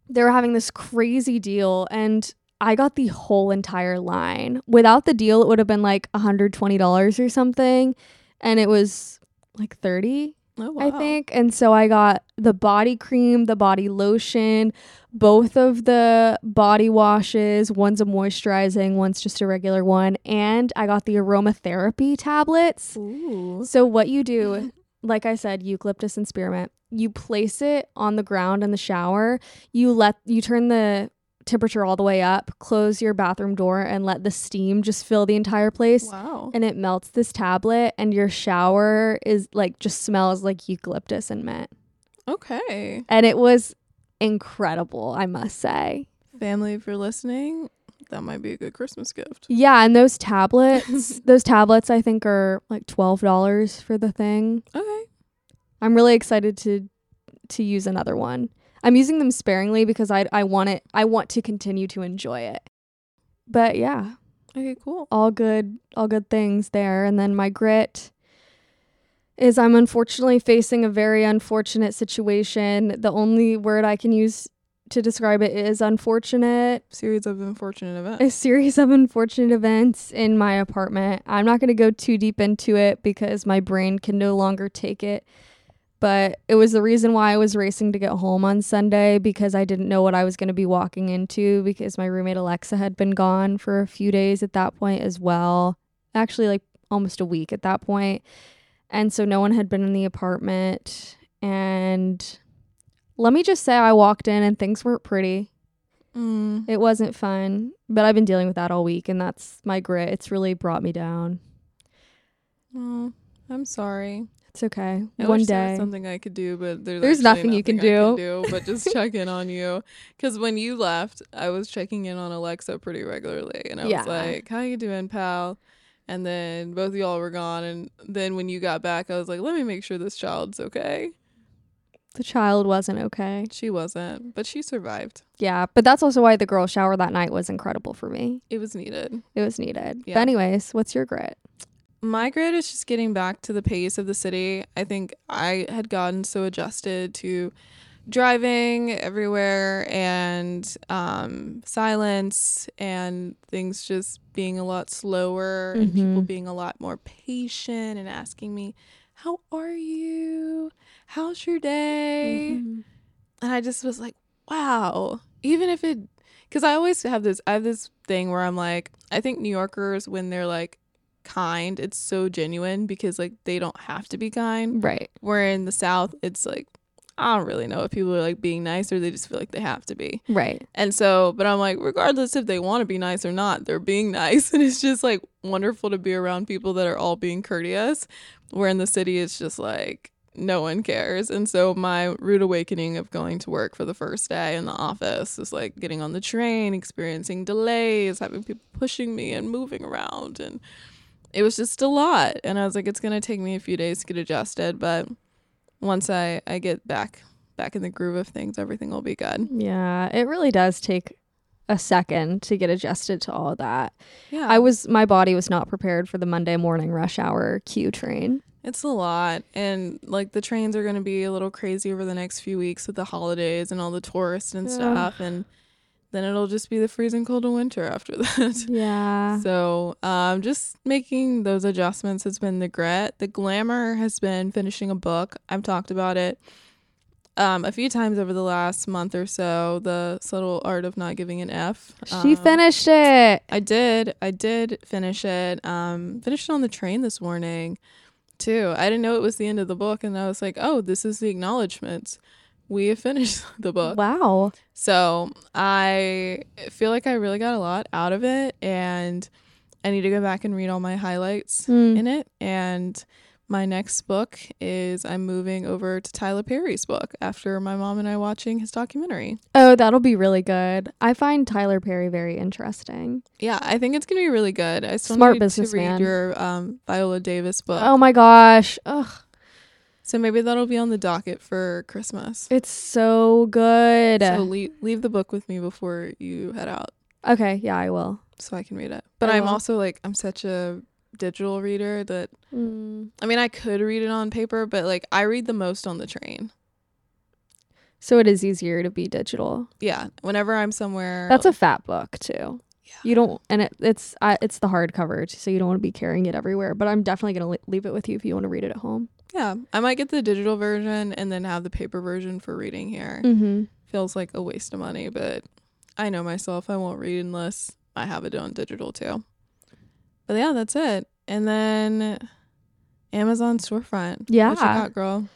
they were having this crazy deal and I got the whole entire line. Without the deal, it would have been like $120 or something. And it was like 30 Oh, I think. And so I got the body cream, the body lotion, both of the body washes. One's a moisturizing, one's just a regular one. And I got the aromatherapy tablets. Ooh. So what you do, like I said, eucalyptus and spearmint, you place it on the ground in the shower. You let you turn the temperature all the way up, close your bathroom door and let the steam just fill the entire place. Wow. And it melts this tablet and your shower is like just smells like eucalyptus and mint. Okay. And it was incredible, I must say. Family, if you're listening, that might be a good Christmas gift. Yeah, and those tablets, those tablets I think are like $12 for the thing. Okay. I'm really excited to to use another one. I'm using them sparingly because I I want it I want to continue to enjoy it. But yeah, Okay, cool. all good all good things there and then my grit is I'm unfortunately facing a very unfortunate situation. The only word I can use to describe it is unfortunate. Series of unfortunate events. A series of unfortunate events in my apartment. I'm not going to go too deep into it because my brain can no longer take it. But it was the reason why I was racing to get home on Sunday because I didn't know what I was going to be walking into because my roommate Alexa had been gone for a few days at that point as well. Actually, like almost a week at that point. And so no one had been in the apartment. And let me just say, I walked in and things weren't pretty. Mm. It wasn't fun, but I've been dealing with that all week, and that's my grit. It's really brought me down. Oh, I'm sorry. It's okay. I One day. something I could do, but there's, There's actually nothing you can I do. but just check in on you. Because when you left, I was checking in on Alexa pretty regularly, and I Yeah. was like, "How you doing, pal?" And then both of y'all were gone, and then when you got back, I was like, "Let me make sure this child's okay." The child wasn't okay. She wasn't, but she survived. Yeah, but that's also why the girl shower that night was incredible for me. It was needed. It was needed. Yeah. But anyways, what's your grit? My grid is just getting back to the pace of the city. I think I had gotten so adjusted to driving everywhere and um, silence and things just being a lot slower and people Mhm. being a lot more patient and asking me, How are you? How's your day? Mhm. and I just was like, wow. Even if it, because I always have this, I have this thing where I'm like, I think New Yorkers when they're like kind, it's so genuine because like they don't have to be kind. Right. Where in the South, it's like I don't really know if people are like being nice or they just feel like they have to be. Right. And so, but I'm like, regardless if they want to be nice or not, they're being nice, and it's just like wonderful to be around people that are all being courteous. Where in the city, it's just like no one cares. And so my rude awakening of going to work for the first day in the office is like getting on the train, experiencing delays, having people pushing me and moving around. And it was just a lot. And I was like, it's going to take me a few days to get adjusted. But once I, I get back back in the groove of things, everything will be good. Yeah, it really does take a second to get adjusted to all of that. Yeah. I was my body was not prepared for the Monday morning rush hour Q train. It's a lot. And like the trains are going to be a little crazy over the next few weeks with the holidays and all the tourists and Ugh. stuff. And then it'll just be the freezing cold of winter after that. Yeah. So, um, just making those adjustments has been the grit. The glamour has been finishing a book. I've talked about it um, a few times over the last month or so. The subtle art of not giving an F. She Um, finished it. I did. I did finish it. Um, finished it on the train this morning, too. I didn't know it was the end of the book, and I was like, "Oh, this is the acknowledgments. We have finished the book." Wow. So I feel like I really got a lot out of it, and I need to go back and read all my highlights Mm. in it. And my next book is I'm moving over to Tyler Perry's book after my mom and I watching his documentary. Oh, that'll be really good. I find Tyler Perry very interesting. Yeah, I think it's gonna be really good. I still Smart need to read your um, Viola Davis book. Oh my gosh. Ugh. So maybe that'll be on the docket for Christmas. It's so good. So leave, leave the book with me before you head out okay, yeah, I will. so I can read it. But I I'm will. also like I'm such a digital reader that Mm. I mean I could read it on paper, but like I read the most on the train. So it is easier to be digital. Yeah, whenever I'm somewhere. That's a fat book too. Yeah. You don't, and it, it's I, it's the hardcover, so you don't want to be carrying it everywhere. But I'm definitely gonna li- leave it with you if you want to read it at home. Yeah, I might get the digital version and then have the paper version for reading here. Mm-hmm. Feels like a waste of money, but I know myself. I won't read unless I have it on digital too. But yeah, that's it. And then Amazon storefront. Yeah. What you got, girl?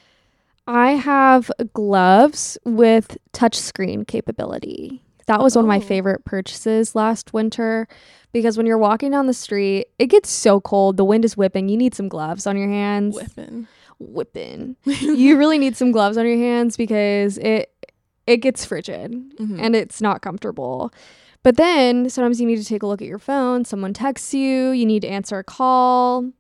I have gloves with touchscreen capability. That was one of my Oh. favorite purchases last winter because when you're walking down the street, it gets so cold. The wind is whipping. You need some gloves on your hands. Whipping. Whipping. you really need some gloves on your hands because it it gets frigid Mhm. and it's not comfortable. But then sometimes you need to take a look at your phone. Someone texts you, you need to answer a call.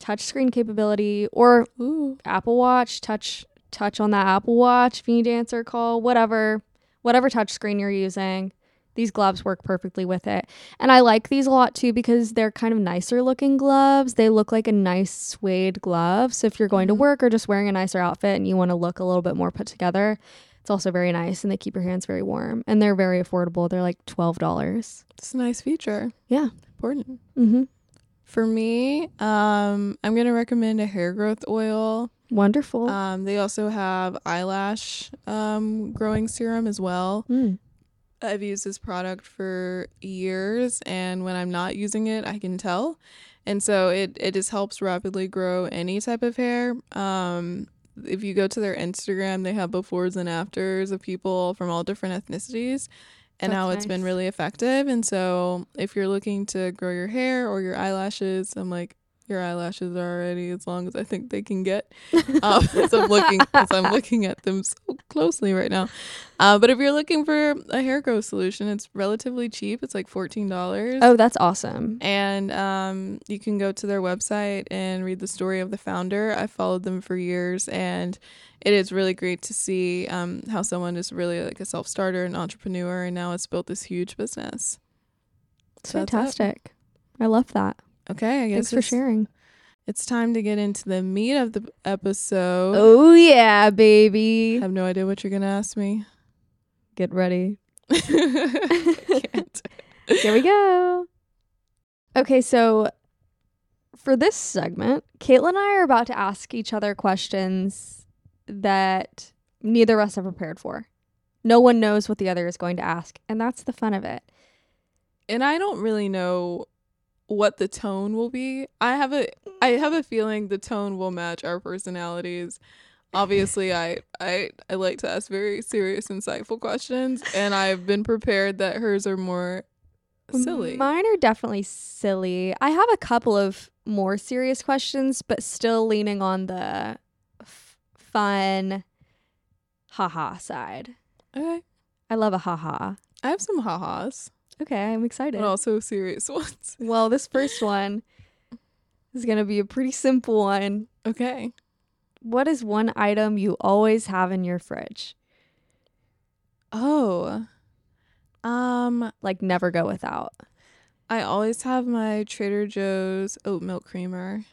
Touchscreen capability or Ooh. Apple Watch, touch touch on that Apple Watch if you need to answer a call, whatever, whatever touch screen you're using. These gloves work perfectly with it. And I like these a lot too because they're kind of nicer looking gloves. They look like a nice suede glove. So if you're going to Mhm. work or just wearing a nicer outfit and you want to look a little bit more put together, it's also very nice and they keep your hands very warm. And they're very affordable. They're like $12. It's a nice feature. Yeah. Important. Mm-hmm. For me, um, I'm gonna recommend a hair growth oil. Wonderful. Um, they also have eyelash um, growing serum as well. Mm. I've used this product for years, and when I'm not using it, I can tell. And so it, it just helps rapidly grow any type of hair. Um, if you go to their Instagram, they have befores and afters of people from all different ethnicities and That's how it's been really effective. And so if you're looking to grow your hair or your eyelashes, I'm like, your eyelashes are already as long as I think they can get. Um, as I'm looking, as I'm looking at them so closely right now. Uh, but if you're looking for a hair growth solution, it's relatively cheap. It's like fourteen dollars. Oh, that's awesome. And um, you can go to their website and read the story of the founder. I followed them for years, and it is really great to see um, how someone is really like a self starter, an entrepreneur, and now it's built this huge business. It's So fantastic. I love that. Okay, I guess Thanks for sharing. it's time to get into the meat of the episode. Oh yeah, baby. I have no idea what you're gonna ask me. Get ready. Here we go. Okay, so for this segment, Caitlyn and I are about to ask each other questions that neither of us are prepared for. No one knows what the other is going to ask, and that's the fun of it. and I don't really know what the tone will be. I have a I have a feeling the tone will match our personalities. Obviously, I I I like to ask very serious, insightful questions, and I've been prepared that hers are more silly. Mine are definitely silly. I have a couple of more serious questions, but still leaning on the f- fun, haha side. okay, I love a haha. I have some ha-has, Okay, I'm excited. but also serious ones. Well, this first one is going to be a pretty simple one. Okay, What is one item you always have in your fridge? oh, um, Like never go without. I always have my Trader Joe's oat milk creamer.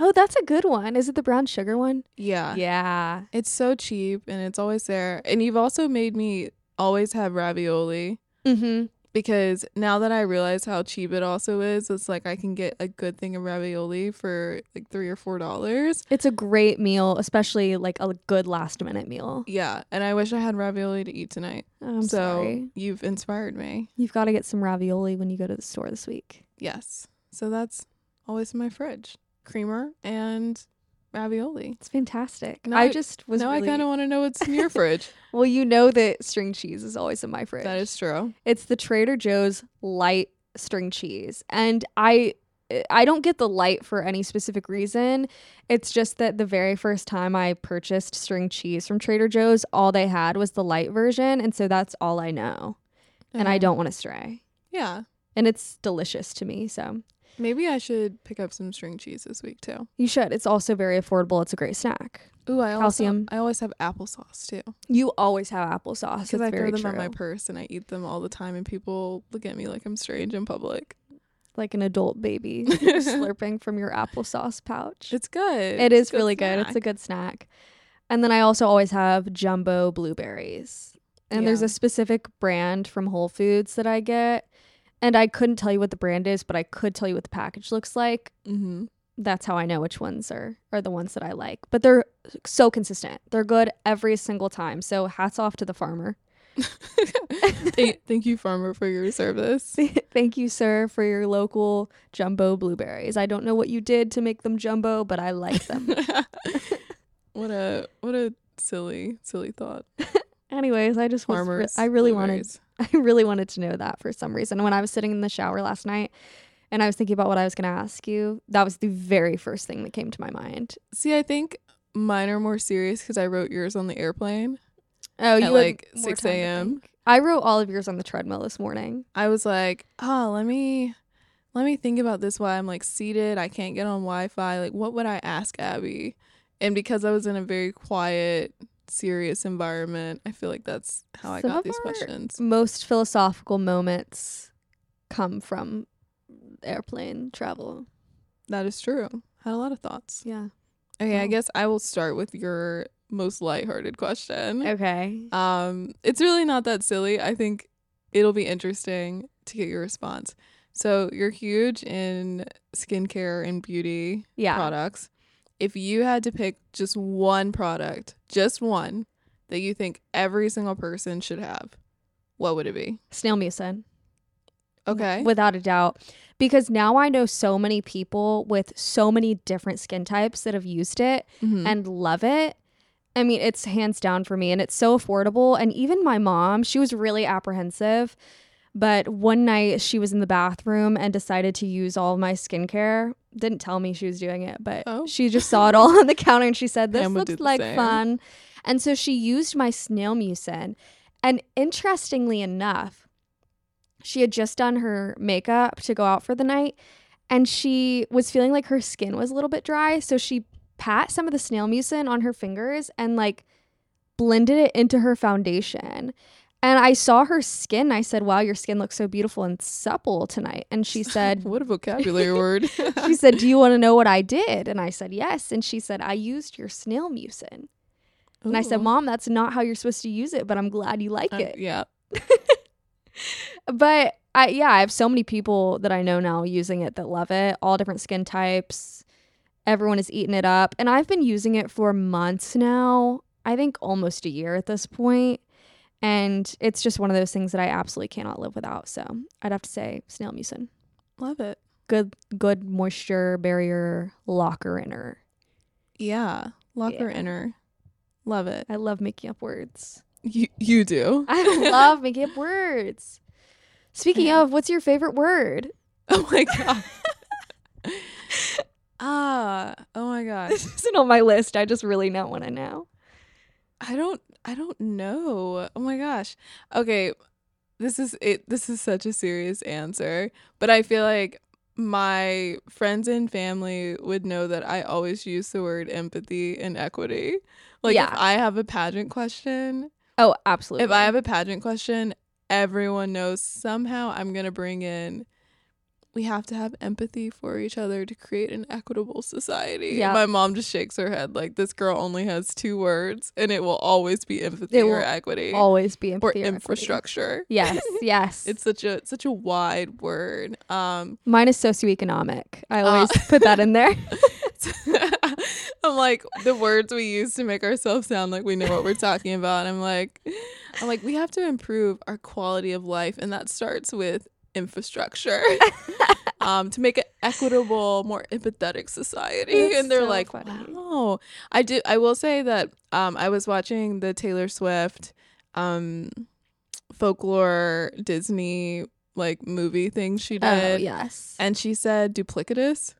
Oh, that's a good one. Is it the brown sugar one? Yeah, Yeah. It's so cheap and it's always there. And you've also made me always have ravioli Mhm. Because now that I realize how cheap it also is, it's like I can get a good thing of ravioli for like three or four dollars. It's a great meal, especially like a good last minute meal. Yeah, and I wish I had ravioli to eat tonight. Oh, I'm so sorry. you've inspired me. You've got to get some ravioli when you go to the store this week. Yes. So that's always in my fridge. Creamer and ravioli. It's fantastic. Now I I- just was now really, I kind of want to know what's in your fridge. Well, you know that string cheese is always in my fridge. that is true. It's the Trader Joe's light string cheese. And I I don't get the light for any specific reason. It's just that the very first time I purchased string cheese from Trader Joe's, all they had was the light version, and so that's all I know. And I uh-huh. don't want to stray. Yeah. And it's delicious to me, so Maybe I should pick up some string cheese this week too. you should. It's also very affordable. It's a great snack. Ooh, I Calcium. also I always have applesauce too You always have applesauce. because I throw them true. on my purse and I eat them all the time, and people look at me like I'm strange in public. like an adult baby slurping from your applesauce pouch. It's good. It is good really good. It's a good snack. And then I also always have jumbo blueberries. And there's a specific brand from Whole Foods that I get. And I couldn't tell you what the brand is, but I could tell you what the package looks like. Mhm. that's how I know which ones are are the ones that I like. But they're so consistent. They're good every single time. So hats off to the farmer. thank, thank you, farmer, for your service. Thank you, sir, for your local jumbo blueberries. I don't know what you did to make them jumbo, but I like them. what a what a silly silly thought. Anyways, I just was. I really blueberries. wanted I really wanted to know that for some reason. When I was sitting in the shower last night and I was thinking about what I was going to ask you, that was the very first thing that came to my mind. See, I think mine are more serious because I wrote yours on the airplane. Oh, you like, 6 a.m.. I wrote all of yours on the treadmill this morning. I was like, oh, let me let me think about this while I'm like seated. I can't get on Wi-Fi. Like, what would I ask Abby? And because I was in a very quiet, serious environment, I feel like that's how I got these questions. Most philosophical moments come from airplane travel. That is true. Had a lot of thoughts. Yeah. Okay, I guess I will start with your most lighthearted question. Okay. Um, it's really not that silly. I think it'll be interesting to get your response. So you're huge in skincare and beauty Yeah. products. If you had to pick just one product, just one that you think every single person should have, what would it be? Snail mucin. Okay. Without a doubt. Because now I know so many people with so many different skin types that have used it Mhm. and love it. I mean, it's hands down for me and it's so affordable. And even my mom, she was really apprehensive. But one night she was in the bathroom and decided to use all of my skincare. Didn't tell me she was doing it, but Oh. she just saw it all on the counter and she said, This Pam looks like same. fun. And so she used my snail mucin. And interestingly enough, she had just done her makeup to go out for the night and she was feeling like her skin was a little bit dry. So she pat some of the snail mucin on her fingers and like blended it into her foundation. And I saw her skin. I said, Wow, your skin looks so beautiful and supple tonight. And she said, what a vocabulary word. She said, Do you want to know what I did? And I said, Yes. And she said, I used your snail mucin. And I said, Mom, that's not how you're supposed to use it, but I'm glad you like Uh, it. yeah. But I yeah, I have so many people that I know now using it that love it, all different skin types. Everyone is eating it up. And I've been using it for months now. I think almost a year at this point. And it's just one of those things that I absolutely cannot live without. So I'd have to say snail mucin. Love it. Good good moisture barrier locker inner. Yeah. Locker Yeah. inner. Love it. I love making up words. You you do. I love making up words. Speaking of, what's your favorite word? Oh my god. ah, oh my god. This isn't on my list. I just really don't want to know. I don't I don't know. Oh my gosh. Okay, this is it this is such a serious answer, but I feel like my friends and family would know that I always use the word empathy and equity. Like Yeah. if I have a pageant question, Oh, absolutely. if I have a pageant question, everyone knows somehow I'm going to bring in we have to have empathy for each other to create an equitable society. Yeah. My mom just shakes her head like this girl only has two words and it will always be empathy It or will equity always be empathy or equity. infrastructure. Yes, yes. It's such a such a wide word. Um Mine is socioeconomic. I always Uh, put that in there. I'm like the words we use to make ourselves sound like we know what we're talking about. I'm like I'm like we have to improve our quality of life and that starts with infrastructure. um to make an equitable, more empathetic society. It's and they're so like, funny. "Wow." I do I will say that um I was watching the Taylor Swift um folklore Disney like movie thing she did oh, yes. and she said duplicitous.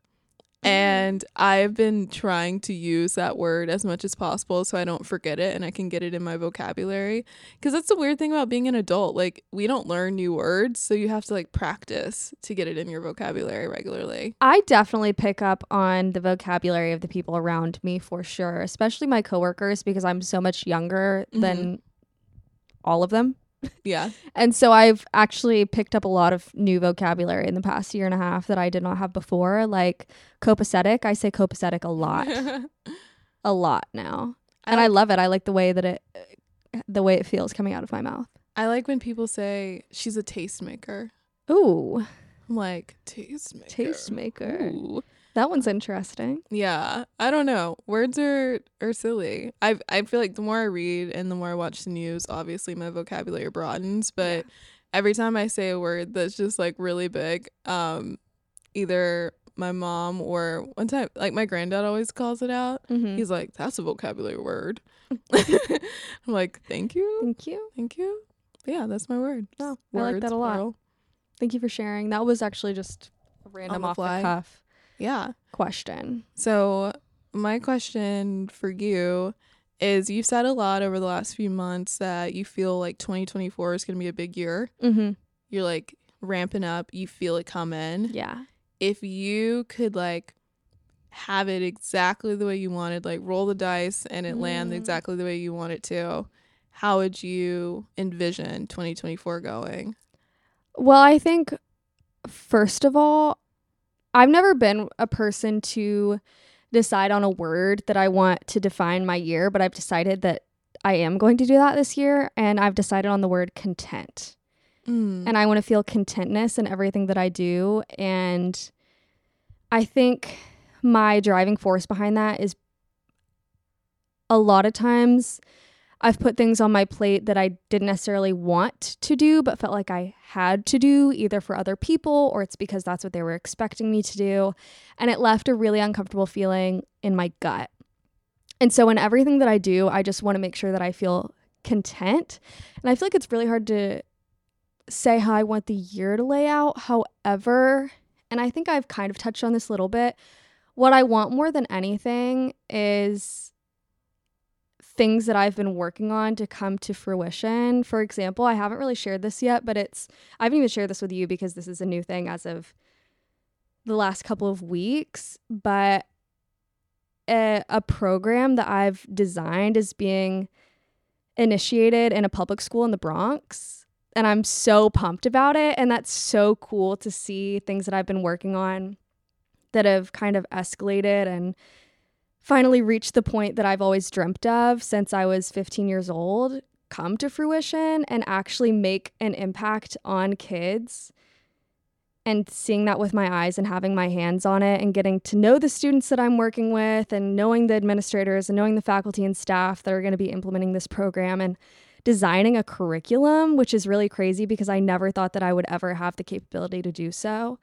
And I've been trying to use that word as much as possible so I don't forget it and I can get it in my vocabulary. Because that's the weird thing about being an adult. Like, we don't learn new words, so you have to like practice to get it in your vocabulary regularly. I definitely pick up on the vocabulary of the people around me for sure, especially my coworkers because I'm so much younger Mm-hmm. than all of them. Yeah. And so I've actually picked up a lot of new vocabulary in the past year and a half that I did not have before, like copacetic. I say copacetic a lot, a lot now. and I love it. I like the way that it the way it feels coming out of my mouth. I like when people say she's a tastemaker. Ooh. I'm I'm like, tastemaker. Tastemaker. Ooh. That one's interesting. Yeah, I don't know. Words are are silly. I I feel like the more I read and the more I watch the news, obviously my vocabulary broadens. But every time I say a word that's just like really big, um, either my mom or one time, like my granddad always calls it out. Mm-hmm. He's like, "That's a vocabulary word." I'm like, "Thank you, Thank you. thank you." But yeah, that's my word. Oh, I like that a lot. plural. Thank you for sharing. That was actually just a random the off the cuff Yeah. question. So, my question for you is you've said a lot over the last few months that you feel like 2024 is going to be a big year. Mm-hmm. You're like ramping up, you feel it coming. Yeah. If you could like have it exactly the way you wanted, like roll the dice and it land Mm. exactly the way you want it to, how would you envision 2024 going? Well, I think first of all, I've never been a person to decide on a word that I want to define my year, but I've decided that I am going to do that this year and I've decided on the word content. Mm. and I want to feel contentness in everything that I do. And I think my driving force behind that is a lot of times I've put things on my plate that I didn't necessarily want to do, but felt like I had to do either for other people or it's because that's what they were expecting me to do. And it left a really uncomfortable feeling in my gut. And so, in everything that I do, I just want to make sure that I feel content. And I feel like it's really hard to say how I want the year to lay out. However, and I think I've kind of touched on this a little bit, what I want more than anything is things that I've been working on to come to fruition. For example, I haven't really shared this yet, but it's, I haven't even shared this with you because this is a new thing as of the last couple of weeks. But a, a program that I've designed is being initiated in a public school in the Bronx and I'm so pumped about it. And that's so cool to see things that I've been working on that have kind of escalated and finally reached the point that I've always dreamt of since I was 15 years old come to fruition and actually make an impact on kids. And seeing that with my eyes and having my hands on it and getting to know the students that I'm working with and knowing the administrators and knowing the faculty and staff that are going to be implementing this program and designing a curriculum, which is really crazy because I never thought that I would ever have the capability to do so.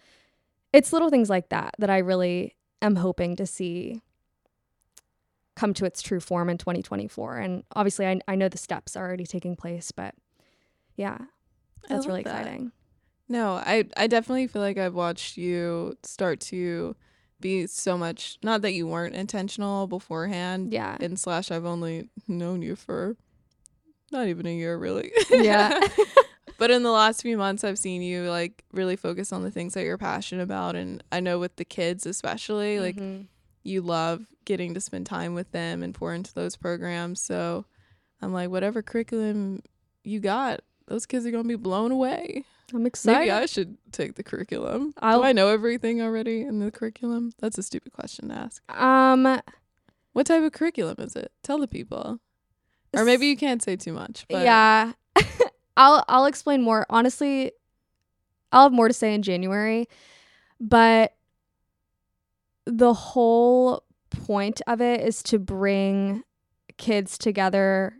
It's little things like that that I really am hoping to see come to its true form in 2024. And obviously, I, I know the steps are already taking place, but yeah, that's really that. exciting. No, I I definitely feel like I've watched you start to be so much not that you weren't intentional beforehand Yeah. and slash I've only known you for not even a year really. Yeah. but in the last few months I've seen you like really focus on the things that you're passionate about and I know with the kids especially like Mhm. You love getting to spend time with them and pour into those programs. So I'm like whatever curriculum you got, those kids are going to be blown away. I'm excited. Maybe I should take the curriculum. I'll- Do I know everything already in the curriculum? That's a stupid question to ask. um, What type of curriculum is it? Tell the people. Or maybe you can't say too much. But yeah. I'll I'll explain more. Honestly, I'll have more to say in January, but the whole point of it is to bring kids together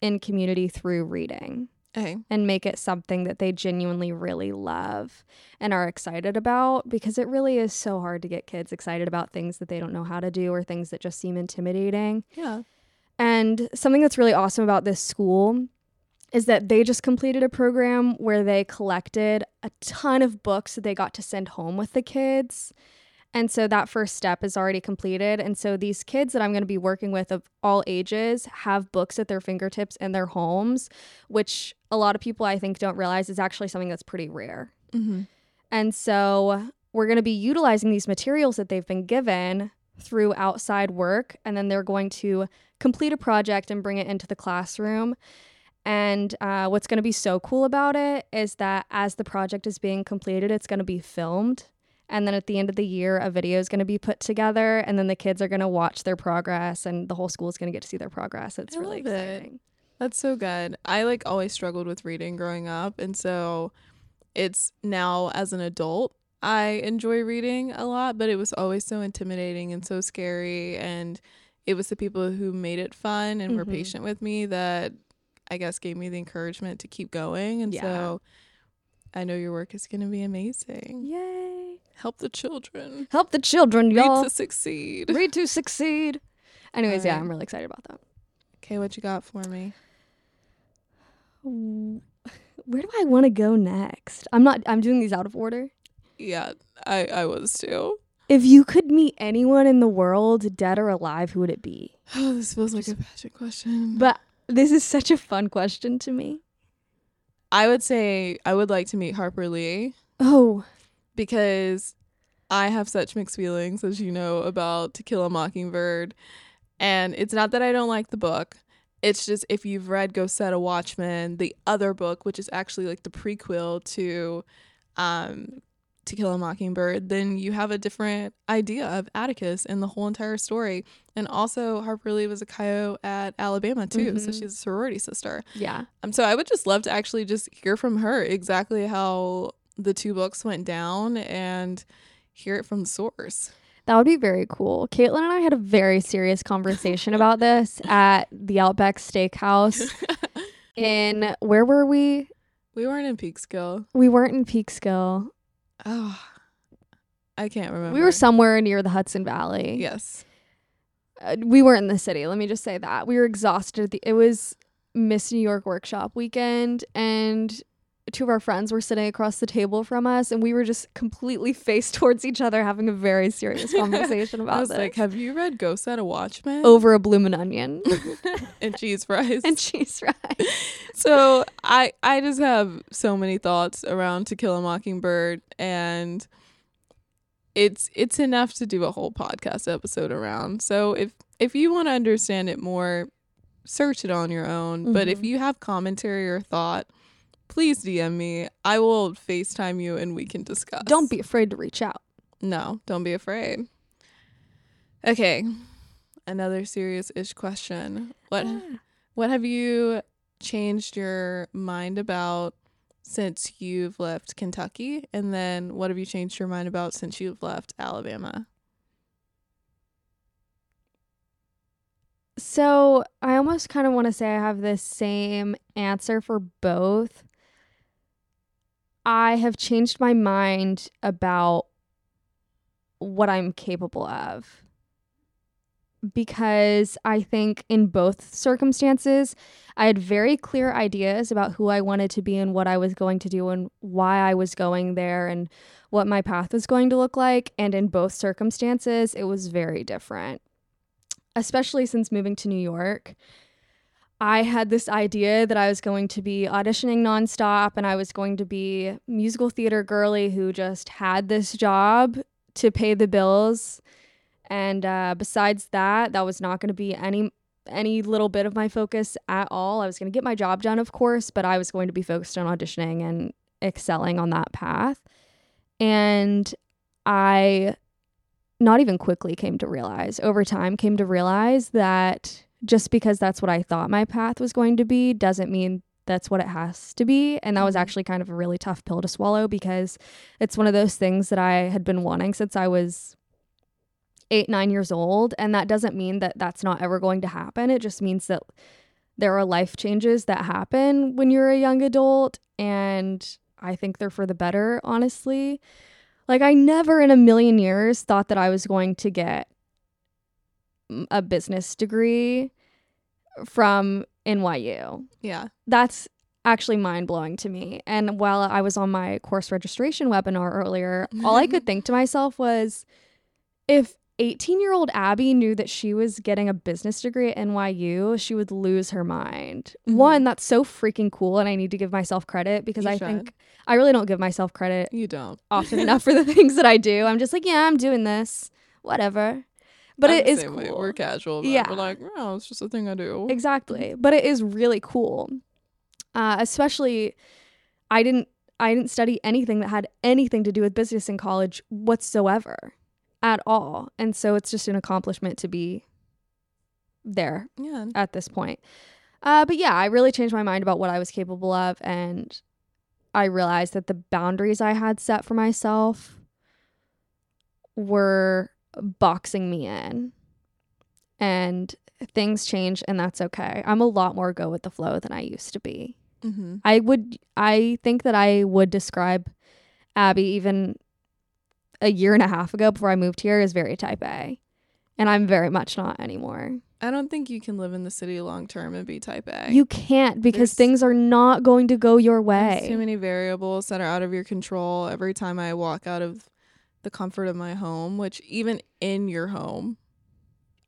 in community through reading Hey, and make it something that they genuinely really love and are excited about because it really is so hard to get kids excited about things that they don't know how to do or things that just seem intimidating. yeah. And something that's really awesome about this school is that they just completed a program where they collected a ton of books that they got to send home with the kids. And so that first step is already completed. And so these kids that I'm going to be working with of all ages have books at their fingertips in their homes, which a lot of people I think don't realize is actually something that's pretty rare. Mm-hmm. And so we're going to be utilizing these materials that they've been given through outside work. And then they're going to complete a project and bring it into the classroom. And uh, what's going to be so cool about it is that as the project is being completed, it's going to be filmed. And then at the end of the year, a video is going to be put together. And then the kids are going to watch their progress, and the whole school is going to get to see their progress. It's I really love it. exciting. That's so good. I like always struggled with reading growing up. And so it's now as an adult I enjoy reading a lot, but it was always so intimidating and so scary and it was the people who made it fun and were Mhm. patient with me that I guess gave me the encouragement to keep going and Yeah. so I know your work is going to be amazing. Yay. Help the children. Help the children, Read y'all. Read to succeed. Read to succeed. Anyways, yeah, I'm really excited about that. Okay, what you got for me? Where do I want to go next? I'm not I'm doing these out of order. Yeah, I I was too. If you could meet anyone in the world, dead or alive, who would it be? Oh, this feels like a pageant question. But this is such a fun question to me. I would say I would like to meet Harper Lee Oh, because I have such mixed feelings, as you know, about To Kill a Mockingbird. And it's not that I don't like the book. It's just if you've read Go Set a Watchman, the other book, which is actually like the prequel to um, To Kill a Mockingbird, then you have a different idea of Atticus and the whole entire story. And also, Harper Lee was a Chi O at Alabama too, so Mhm. she's a sorority sister. yeah. Um, so I would just love to actually just hear from her exactly how the two books went down and hear it from the source. That would be very cool. Caitlyn and I had a very serious conversation about this at the Outback Steakhouse in where were we? we weren't in Peekskill. We weren't in Peekskill. Oh, I can't remember. We were somewhere near the Hudson Valley. Yes. Uh, we weren't in the city. Let me just say that. We were exhausted. The- It was Miss New York workshop weekend and two of our friends were sitting across the table from us and we were just completely faced towards each other having a very serious conversation about I was this. like, "Have you read Go Set a Watchman?" over a bloomin' onion and cheese fries. and cheese fries. so I I just have so many thoughts around To Kill a Mockingbird, and it's it's enough to do a whole podcast episode around. So if if you want to understand it more, search it on your own. But if Mhm. you have commentary or thought, please DM me. I will FaceTime you and we can discuss. Don't be afraid to reach out. No, don't be afraid. Okay. Another serious-ish question. What what have you changed your mind about since you've left Kentucky? And then what have you changed your mind about since you've left Alabama? So I almost kind of want to say I have the same answer for both. I have changed my mind about what I'm capable of because I think in both circumstances, I had very clear ideas about who I wanted to be and what I was going to do and why I was going there and what my path was going to look like. And in both circumstances, it was very different especially since moving to New York, I had this idea that I was going to be auditioning nonstop and I was going to be musical theater girly who just had this job to pay the bills. And uh, besides that, that was not going to be any any little bit of my focus at all. I was going to get my job done, of course, but I was going to be focused on auditioning and excelling on that path. And I not even quickly came to realize, over time came to realize that just because that's what I thought my path was going to be doesn't mean that's what it has to be. And that was Mhm. actually kind of a really tough pill to swallow because it's one of those things that I had been wanting since I was eight, nine years old. And that doesn't mean that that's not ever going to happen. It just means that there are life changes that happen when you're a young adult. And I think they're for the better, honestly. Like, I never in a million years thought that I was going to get a business degree from NYU. Yeah. That's actually mind blowing to me. And while I was on my course registration webinar earlier, all I could think to myself was if 18 year old Abby knew that she was getting a business degree at NYU, she would lose her mind. Mhm. One, that's so freaking cool. And I need to give myself credit because You I should. think I really don't give myself credit You don't. often enough for the things that I do. I'm just like, yeah, I'm doing this, whatever. But I'm it is cool. way. We're casual. Yeah. We're like, oh, it's just a thing I do. Exactly. But it is really cool. Uh, especially I didn't I didn't study anything that had anything to do with business in college whatsoever at all. And so it's just an accomplishment to be there Yeah. at this point. Uh, but yeah, I really changed my mind about what I was capable of and I realized that the boundaries I had set for myself were boxing me in. And things change and that's okay. I'm a lot more go with the flow than I used to be. Mm-hmm. I would I think that I would describe Abby even a year and a half ago before I moved here as very type A. And I'm very much not anymore. I don't think you can live in the city long term and be type A. You can't because There's- things are not going to go your There's way. too many variables that are out of your control. Every time I walk out of the comfort of my home, which even in your home,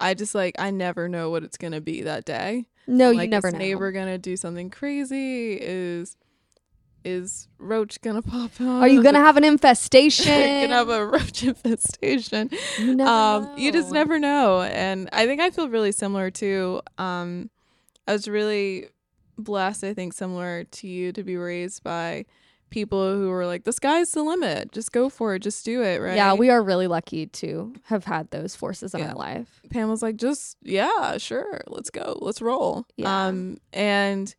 I just like I never know what it's gonna be that day. no, I'm you like, never is know. neighbor gonna do something crazy? Is is roach gonna pop out? Are you gonna have an infestation? gonna have a roach infestation? You um you just never know and i think i feel really similar too um i was really blessed i think similar to you to be raised by people who were like the sky's the limit just go for it just do it right Yeah, we are really lucky to have had those forces in Yeah. our life. pam was like just yeah sure let's go let's roll Yeah. um and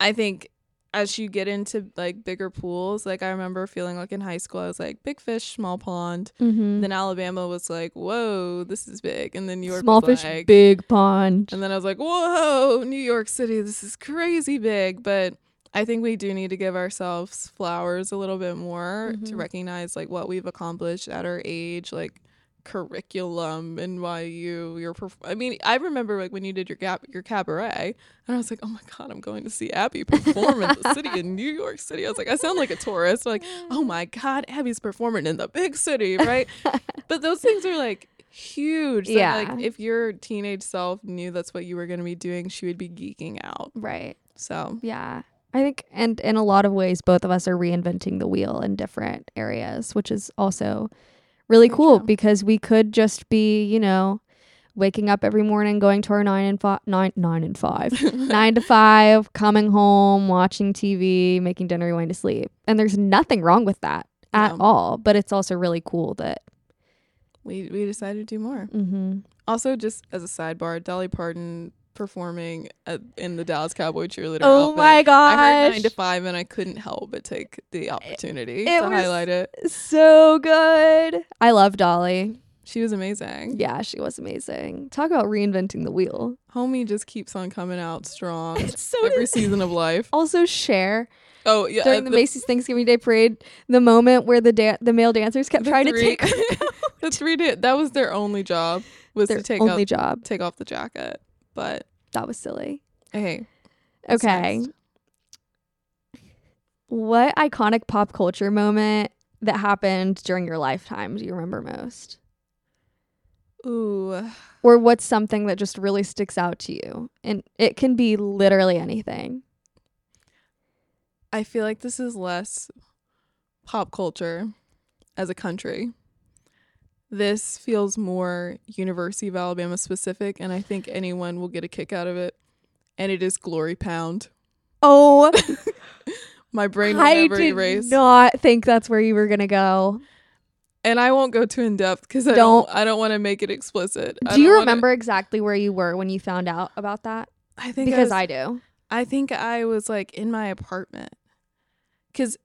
i think as you get into like bigger pools like i remember feeling like in high school i was like big fish small pond Mm-hmm. then alabama was like whoa this is big and then new york Small fish, like, big pond. And then I was like, whoa, New York City, this is crazy big. But I think we do need to give ourselves flowers a little bit more to Mhm. recognize like what we've accomplished at our age, like curriculum, NYU, your perf- I mean, I remember like when you did your gap your cabaret, and I was like, oh my god, I'm going to see Abby perform in the city in New York City. I was like, I sound like a tourist. like, oh my god, Abby's performing in the big city, right? but those things are like huge. that, Yeah. like if your teenage self knew that's what you were going to be doing, she would be geeking out. right. So Yeah. I think and in a lot of ways both of us are reinventing the wheel in different areas, which is also really Very cool true. because we could just be, you know, waking up every morning, going to our nine and five nine nine and five. nine to five, coming home, watching TV, making dinner, going to sleep. And there's nothing wrong with that at No. all. But it's also really cool that we we decided to do more. mm-hmm. Also, just as a sidebar, Dolly Parton performing at, in the Dallas Cowboy cheerleader. Oh outfit. my I heard gosh. nine to five, and I couldn't help but take the opportunity it to was- highlight it. so good. I love Dolly. She was amazing. Yeah, she was amazing. Talk about reinventing the wheel. Homie just keeps on coming out strong so every does- season of life. Also, share Oh yeah, during uh, the Macy's Thanksgiving Day Parade, the moment where the da- the male dancers kept trying three- to take her the three did that was their only job was their to take only off job. take off the jacket. But That was silly. Okay. Okay. next? What iconic pop culture moment that happened during your lifetime do you remember most? Ooh, Or what's something that just really sticks out to you? And it can be literally anything. I feel like this is less pop culture as a country. This feels more University of Alabama specific, and I think anyone will get a kick out of it. And it is Glory Pound. Oh, My brain will I never did erase. not think that's where you were gonna go. And I won't go too in depth because I Don't. I don't want to make it explicit. I Do you don't wanna- remember exactly where you were when you found out about that? I think Because was- I do. I think I was like in my apartment. Cuz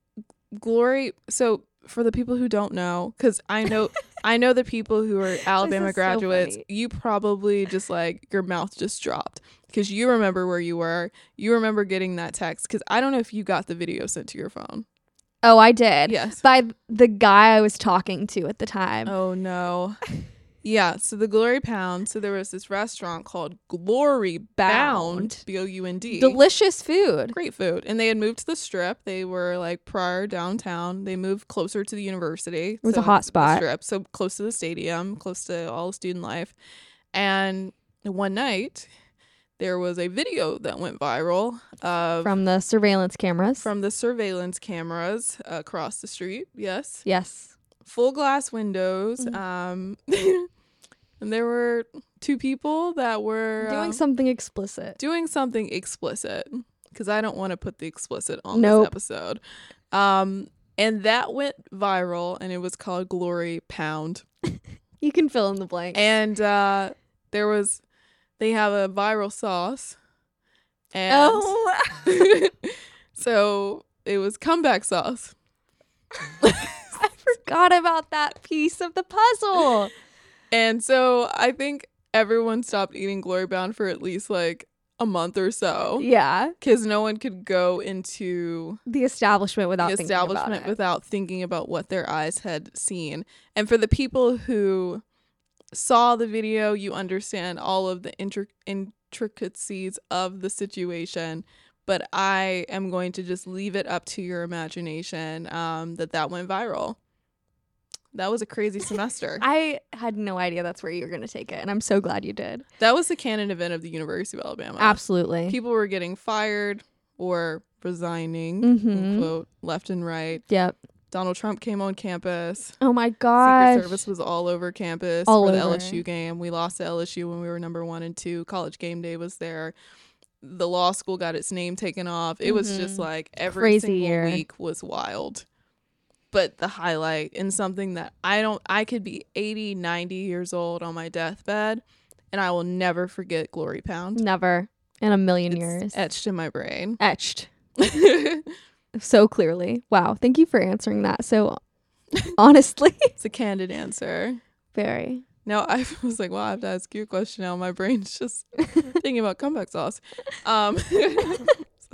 Glory so for the people who don't know cuz I know I know the people who are Alabama is so graduates, you probably just like your mouth just dropped cuz you remember where you were. You remember getting that text cuz I don't know if you got the video sent to your phone. Oh, I did. Yes. By the guy I was talking to at the time. Oh no. Yeah, so the Glory Pound, so there was this restaurant called Glory Bound, Bound. B O U N D. Delicious food. great food and they had moved to the strip they were like prior downtown they moved closer to the university it was a hot spot. strip so close to the stadium close to all student life and one night there was a video that went viral of from, the surveillance cameras. From the surveillance cameras across the street yes yes. full glass windows Mhm. um and there were two people that were Doing um, something explicit. doing something explicit because I don't want to put the explicit on Nope. this episode. Um, and that went viral, and it was called Glory Pound. You can fill in the blank. And uh, there was, they have a viral sauce, and oh. so it was comeback sauce. I forgot about that piece of the puzzle. And so I think everyone stopped eating Glory Bound for at least like a month or so Yeah. because no one could go into The establishment without the thinking about establishment it. without thinking about what their eyes had seen. And for the people who saw the video, you understand all of the intric- intricacies of the situation. But I am going to just leave it up to your imagination um, that that went viral. That was a crazy semester. I had no idea that's where you were going to take it, and I'm so glad you did. that was the canon event of the University of Alabama. Absolutely. People were getting fired or resigning, Mhm. quote, left and right. Yep. Donald Trump came on campus. Oh my God! Secret Service was all over campus All for the over. LSU game. We lost to LSU when we were number one and two. College game day was there. The law school got its name taken off. It was just Mhm. like every Crazy single year. week was wild. But the highlight in something that I don't, I could be 80, 90 years old on my deathbed and I will never forget Glory Pound. Never in a million It's years. etched in my brain. Etched so clearly. Wow. Thank you for answering that. So honestly, it's a candid answer. very. Now I was like, well, I have to ask you a question now. My brain's just thinking about comeback sauce. Um,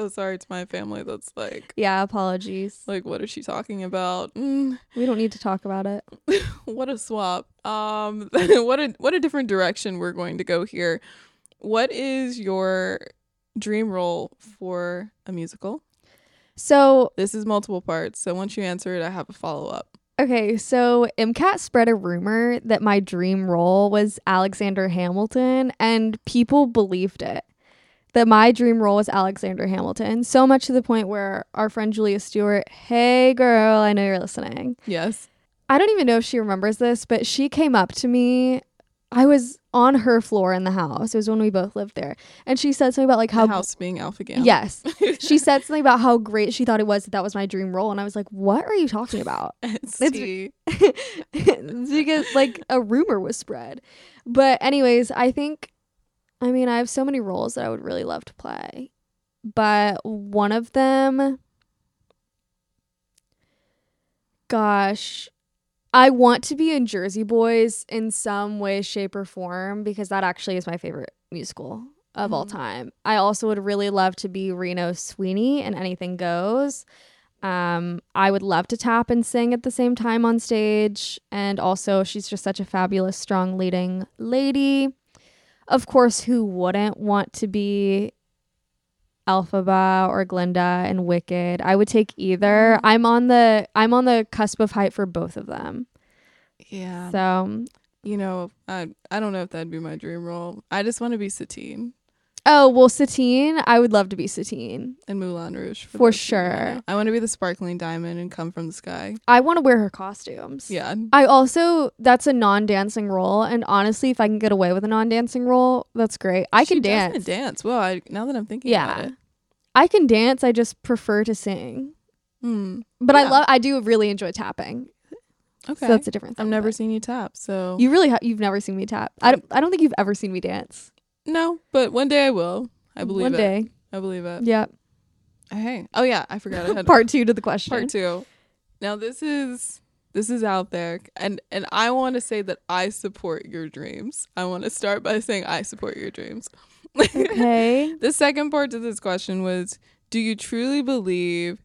so sorry to my family. That's like, Yeah, apologies. like, what is she talking about? Mm, We don't need to talk about it. what a swap. Um, what a what a different direction we're going to go here. What is your dream role for a musical? So, This is multiple parts. So once you answer it, I have a follow up. okay, so MCAT spread a rumor that my dream role was Alexander Hamilton, and people believed it. That my dream role was Alexander Hamilton, so much to the point where our friend Julia Stewart, hey girl, I know you're listening. Yes. I don't even know if she remembers this, but she came up to me. I was on her floor in the house. It was when we both lived there. And she said something about like how the house being Alpha Gamma. Yes. she said something about how great she thought it was that that was my dream role and I was like, "What are you talking about?" It's because like a rumor was spread. But anyways, I think I mean, I have so many roles that I would really love to play. But one of them gosh, I want to be in Jersey Boys in some way shape or form because that actually is my favorite musical of all Mhm. time. I also would really love to be Reno Sweeney in Anything Goes. Um, I would love to tap and sing at the same time on stage. And also, she's just such a fabulous, strong leading lady. Of course, who wouldn't want to be Elphaba or Glinda and Wicked? I would take either. Mhm. I'm on the I'm on the cusp of height for both of them. yeah. So, you know, I I don't know if that'd be my dream role. I just want to be Satine oh well, Satine. I would love to be Satine. in Moulin Rouge For those of you who sure. I want to be the sparkling diamond and come from the sky. I want to wear her costumes. Yeah, I also that's a non-dancing role, and honestly, if I can get away with a non-dancing role, that's great. I She can dance. Dance. Well, I, now that I'm thinking Yeah. about it. I can dance. I just prefer to sing. Hmm. But I love. I do really enjoy tapping. Okay. So that's a different thing. I've never seen you tap, so You really have. You've never seen me tap. I don't. I don't think you've ever seen me dance. No. But one day I will. I believe it. One it. day. I believe it. Yeah. Hey. Oh yeah, I forgot. I had Part two to the question. part two. Now this is this is out there, and and I want to say that I support your dreams. I want to start by saying I support your dreams. Okay. the second part to this question was, do you truly believe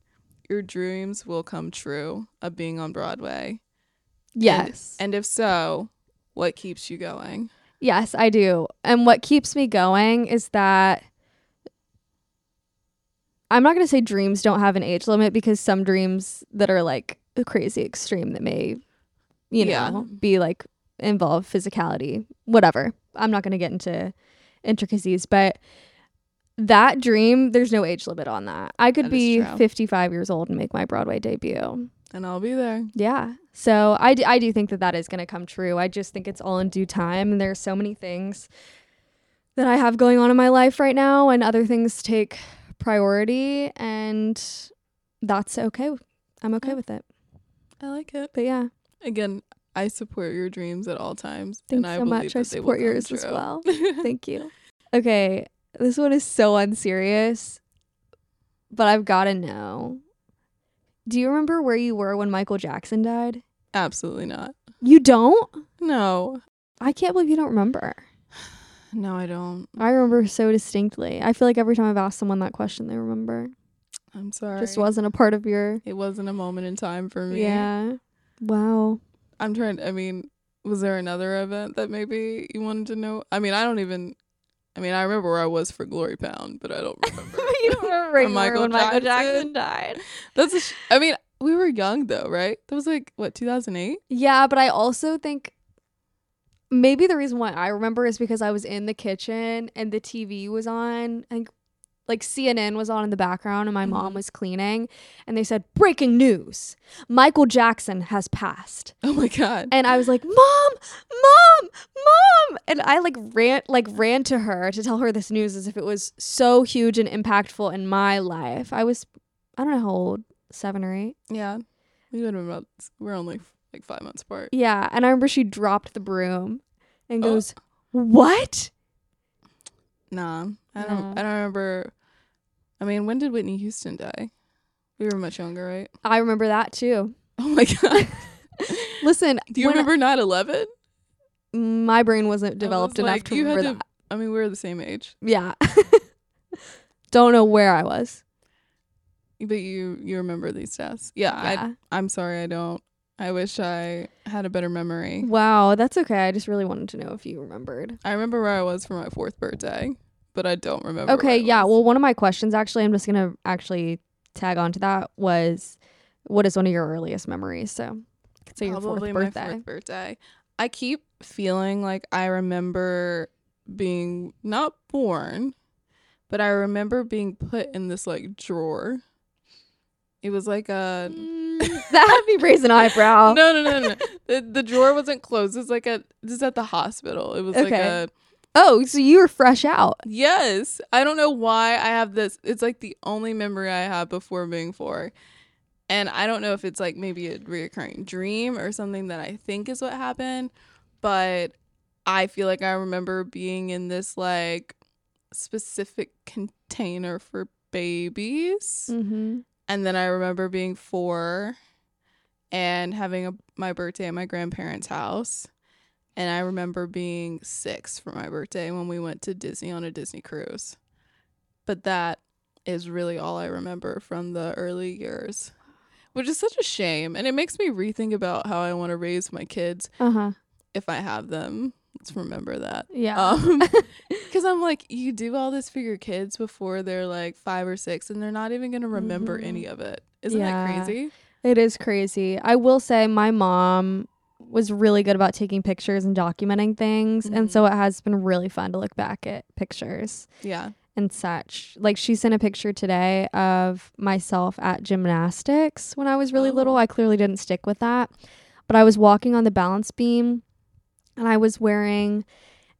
your dreams will come true of being on Broadway? yes. And if so, what keeps you going? Yes, I do. And what keeps me going is that I'm not going to say dreams don't have an age limit because some dreams that are like crazy extreme that may, you know, Yeah. be like involve physicality, whatever. I'm not going to get into intricacies, but that dream, there's no age limit on that. I could That be 55 years old and make my Broadway debut. And I'll be there. Yeah. So I, d- I do think that that is going to come true. I just think it's all in due time. And there's so many things that I have going on in my life right now, and other things take priority. And that's okay. I'm okay Yeah. with it. I like it. But yeah, Again, I support your dreams at all times. thanks and I so much. I support yours as well. Thank you. Okay. This one is so unserious, but I've got to know Do you remember where you were when Michael Jackson died? Absolutely not. You don't? No. I can't believe you don't remember. No, I don't. I remember so distinctly. I feel like every time I've asked someone that question, they remember. I'm sorry. Just wasn't a part of your. It wasn't a moment in time for me. Yeah. Wow. I'm trying. I mean, was there another event that maybe you wanted to know? I mean, I don't even. I mean, I remember where I was for Glory Pound, but I don't remember. you don't remember Michael when Michael Jackson. Jackson died. That's. A sh- I mean, we were young though, right? That was like what 2008. Yeah, but I also think maybe the reason why I remember is because I was in the kitchen and the TV was on. Think like CNN was on in the background and my mom Mhm. was cleaning and they said breaking news. Michael Jackson has passed. Oh my god. And I was like, "Mom, mom, mom." And I like ran like ran to her to tell her this news as if it was so huge and impactful in my life. I was I don't know how old, 7 or 8. yeah. We would have been about. We're only like five months apart. Yeah, and I remember she dropped the broom and Oh. goes, "What?" Nah, I don't. No. I don't remember. I mean, when did Whitney Houston die? We were much younger, right? I remember that too. Oh my god. Listen, Do you remember 9/11? my brain wasn't developed enough like, to remember to- that. I mean, we were the same age, Yeah. Don't know where I was. But you you remember these deaths. Yeah, I Yeah. I'm sorry, I don't. I wish I had a better memory. wow, that's okay. I just really wanted to know if you remembered. I remember where I was for my fourth birthday, but I don't remember. Okay, I yeah. was. Well, one of my questions actually, I'm just gonna actually tag on to that was, what is one of your earliest memories? So, so your probably fourth my birthday. fourth birthday. I keep feeling like I remember being not born, but I remember being put in this like drawer. It was like a that would be an eyebrow. no, no, no, no. the, the drawer wasn't closed. It's like a this is at the hospital. It was like Okay. a Oh, so you were fresh out. yes. I don't know why I have this. It's like the only memory I have before being four. And I don't know if it's like maybe a reoccurring dream or something that I think is what happened, but I feel like I remember being in this like specific container for babies. Mm-hmm. And then I remember being four and having a, my birthday at my grandparents' house. And I remember being six for my birthday when we went to Disney on a Disney cruise. But that is really all I remember from the early years, which is such a shame. And it makes me rethink about how I want to raise my kids Uh huh. if I have them. Let's remember that. Yeah. Um, because I'm like, you do all this for your kids before they're like five or six, and they're not even gonna remember Mhm. any of it. Isn't Yeah. that crazy? It is crazy. I will say my mom was really good about taking pictures and documenting things. And Mhm. so it has been really fun to look back at pictures Yeah. and such. Like she sent a picture today of myself at gymnastics when I was really little. Oh. I clearly didn't stick with that. But I was walking on the balance beam and I was wearing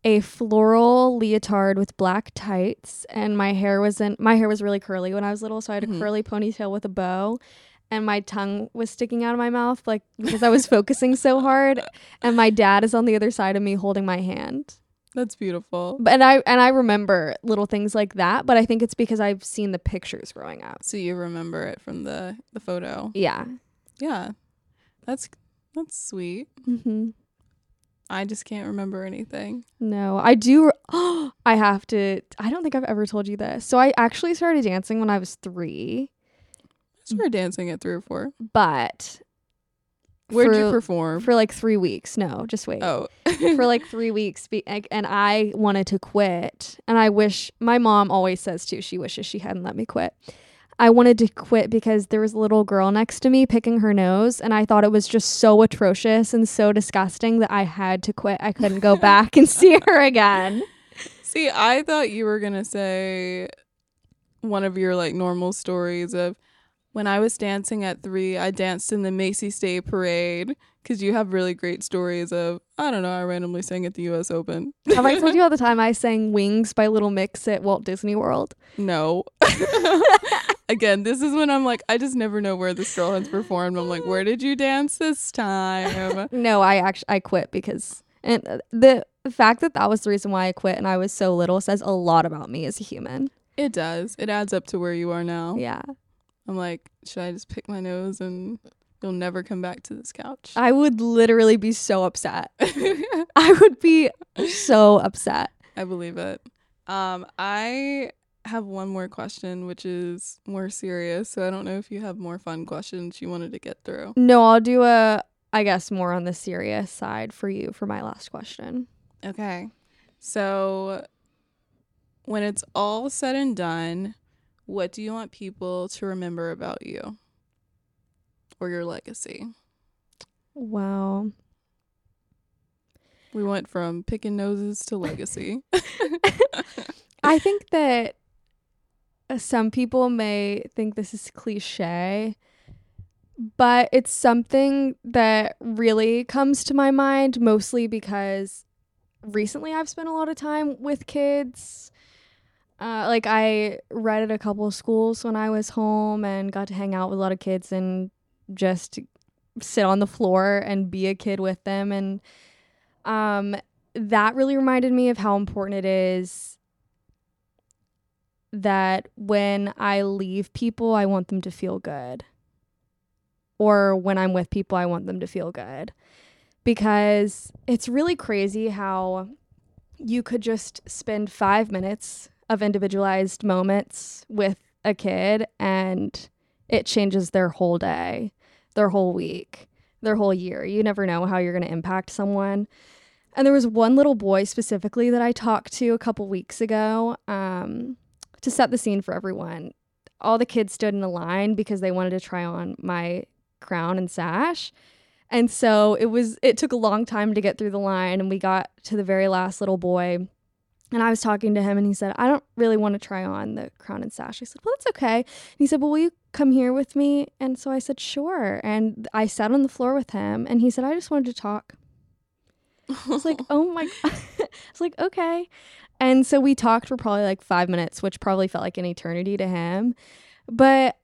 a floral leotard with black tights and my hair wasn't my hair was really curly when I was little so I had a Mhm. curly ponytail with a bow and my tongue was sticking out of my mouth like because I was focusing so hard and my dad is on the other side of me holding my hand That's beautiful. but and I and I remember little things like that but I think it's because I've seen the pictures growing up So you remember it from the the photo. yeah Yeah. That's that's sweet. hmm I just can't remember anything. No, I do. Oh, I have to. I don't think I've ever told you this. So I actually started dancing when I was three, I started dancing at three or four. but Where'd for, you perform? for like three weeks? No, just wait. oh. for like three weeks, be, and I wanted to quit. And I wish my mom always says too. She wishes she hadn't let me quit. I wanted to quit because there was a little girl next to me picking her nose, and I thought it was just so atrocious and so disgusting that I had to quit. I couldn't go back and see her again. See, I thought you were gonna say one of your like normal stories of when I was dancing at three, I danced in the Macy's Day Parade because you have really great stories of I don't know, I randomly sang at the U.S. Open. Have I told you all the time I sang Wings by Little Mix at Walt Disney World? No. Again, this is when I'm like, I just never know where this girl has performed. I'm like, where did you dance this time? No, I actually I quit because and uh, the fact that that was the reason why I quit and I was so little says a lot about me as a human. It does. It adds up to where you are now. Yeah. I'm like, should I just pick my nose and you'll never come back to this couch? I would literally be so upset. I would be so upset. I believe it. Um, I have one more question, which is more serious. So I don't know if you have more fun questions you wanted to get through. No, I'll do a, I guess, more on the serious side for you for my last question. Okay. So when it's all said and done, what do you want people to remember about you or your legacy? Wow. We went from picking noses to legacy. I think that some people may think this is cliche, but it's something that really comes to my mind mostly because recently I've spent a lot of time with kids. Uh, like I read at a couple of schools when I was home and got to hang out with a lot of kids and just sit on the floor and be a kid with them and um that really reminded me of how important it is that when I leave people, I want them to feel good. Or when I'm with people, I want them to feel good. Because it's really crazy how you could just spend five minutes of individualized moments with a kid and it changes their whole day, their whole week, their whole year. You never know how you're going to impact someone. And there was one little boy specifically that I talked to a couple weeks ago. Um, to set the scene for everyone, all the kids stood in a line because they wanted to try on my crown and sash. And so it was it took a long time to get through the line and we got to the very last little boy. And I was talking to him and he said, I don't really want to try on the crown and sash. I said, Well, that's okay. And he said, Well, will you come here with me? And so I said, Sure. And I sat on the floor with him and he said, I just wanted to talk. I was like, Oh my God. I was like, Okay. And so we talked for probably like five minutes, which probably felt like an eternity to him. But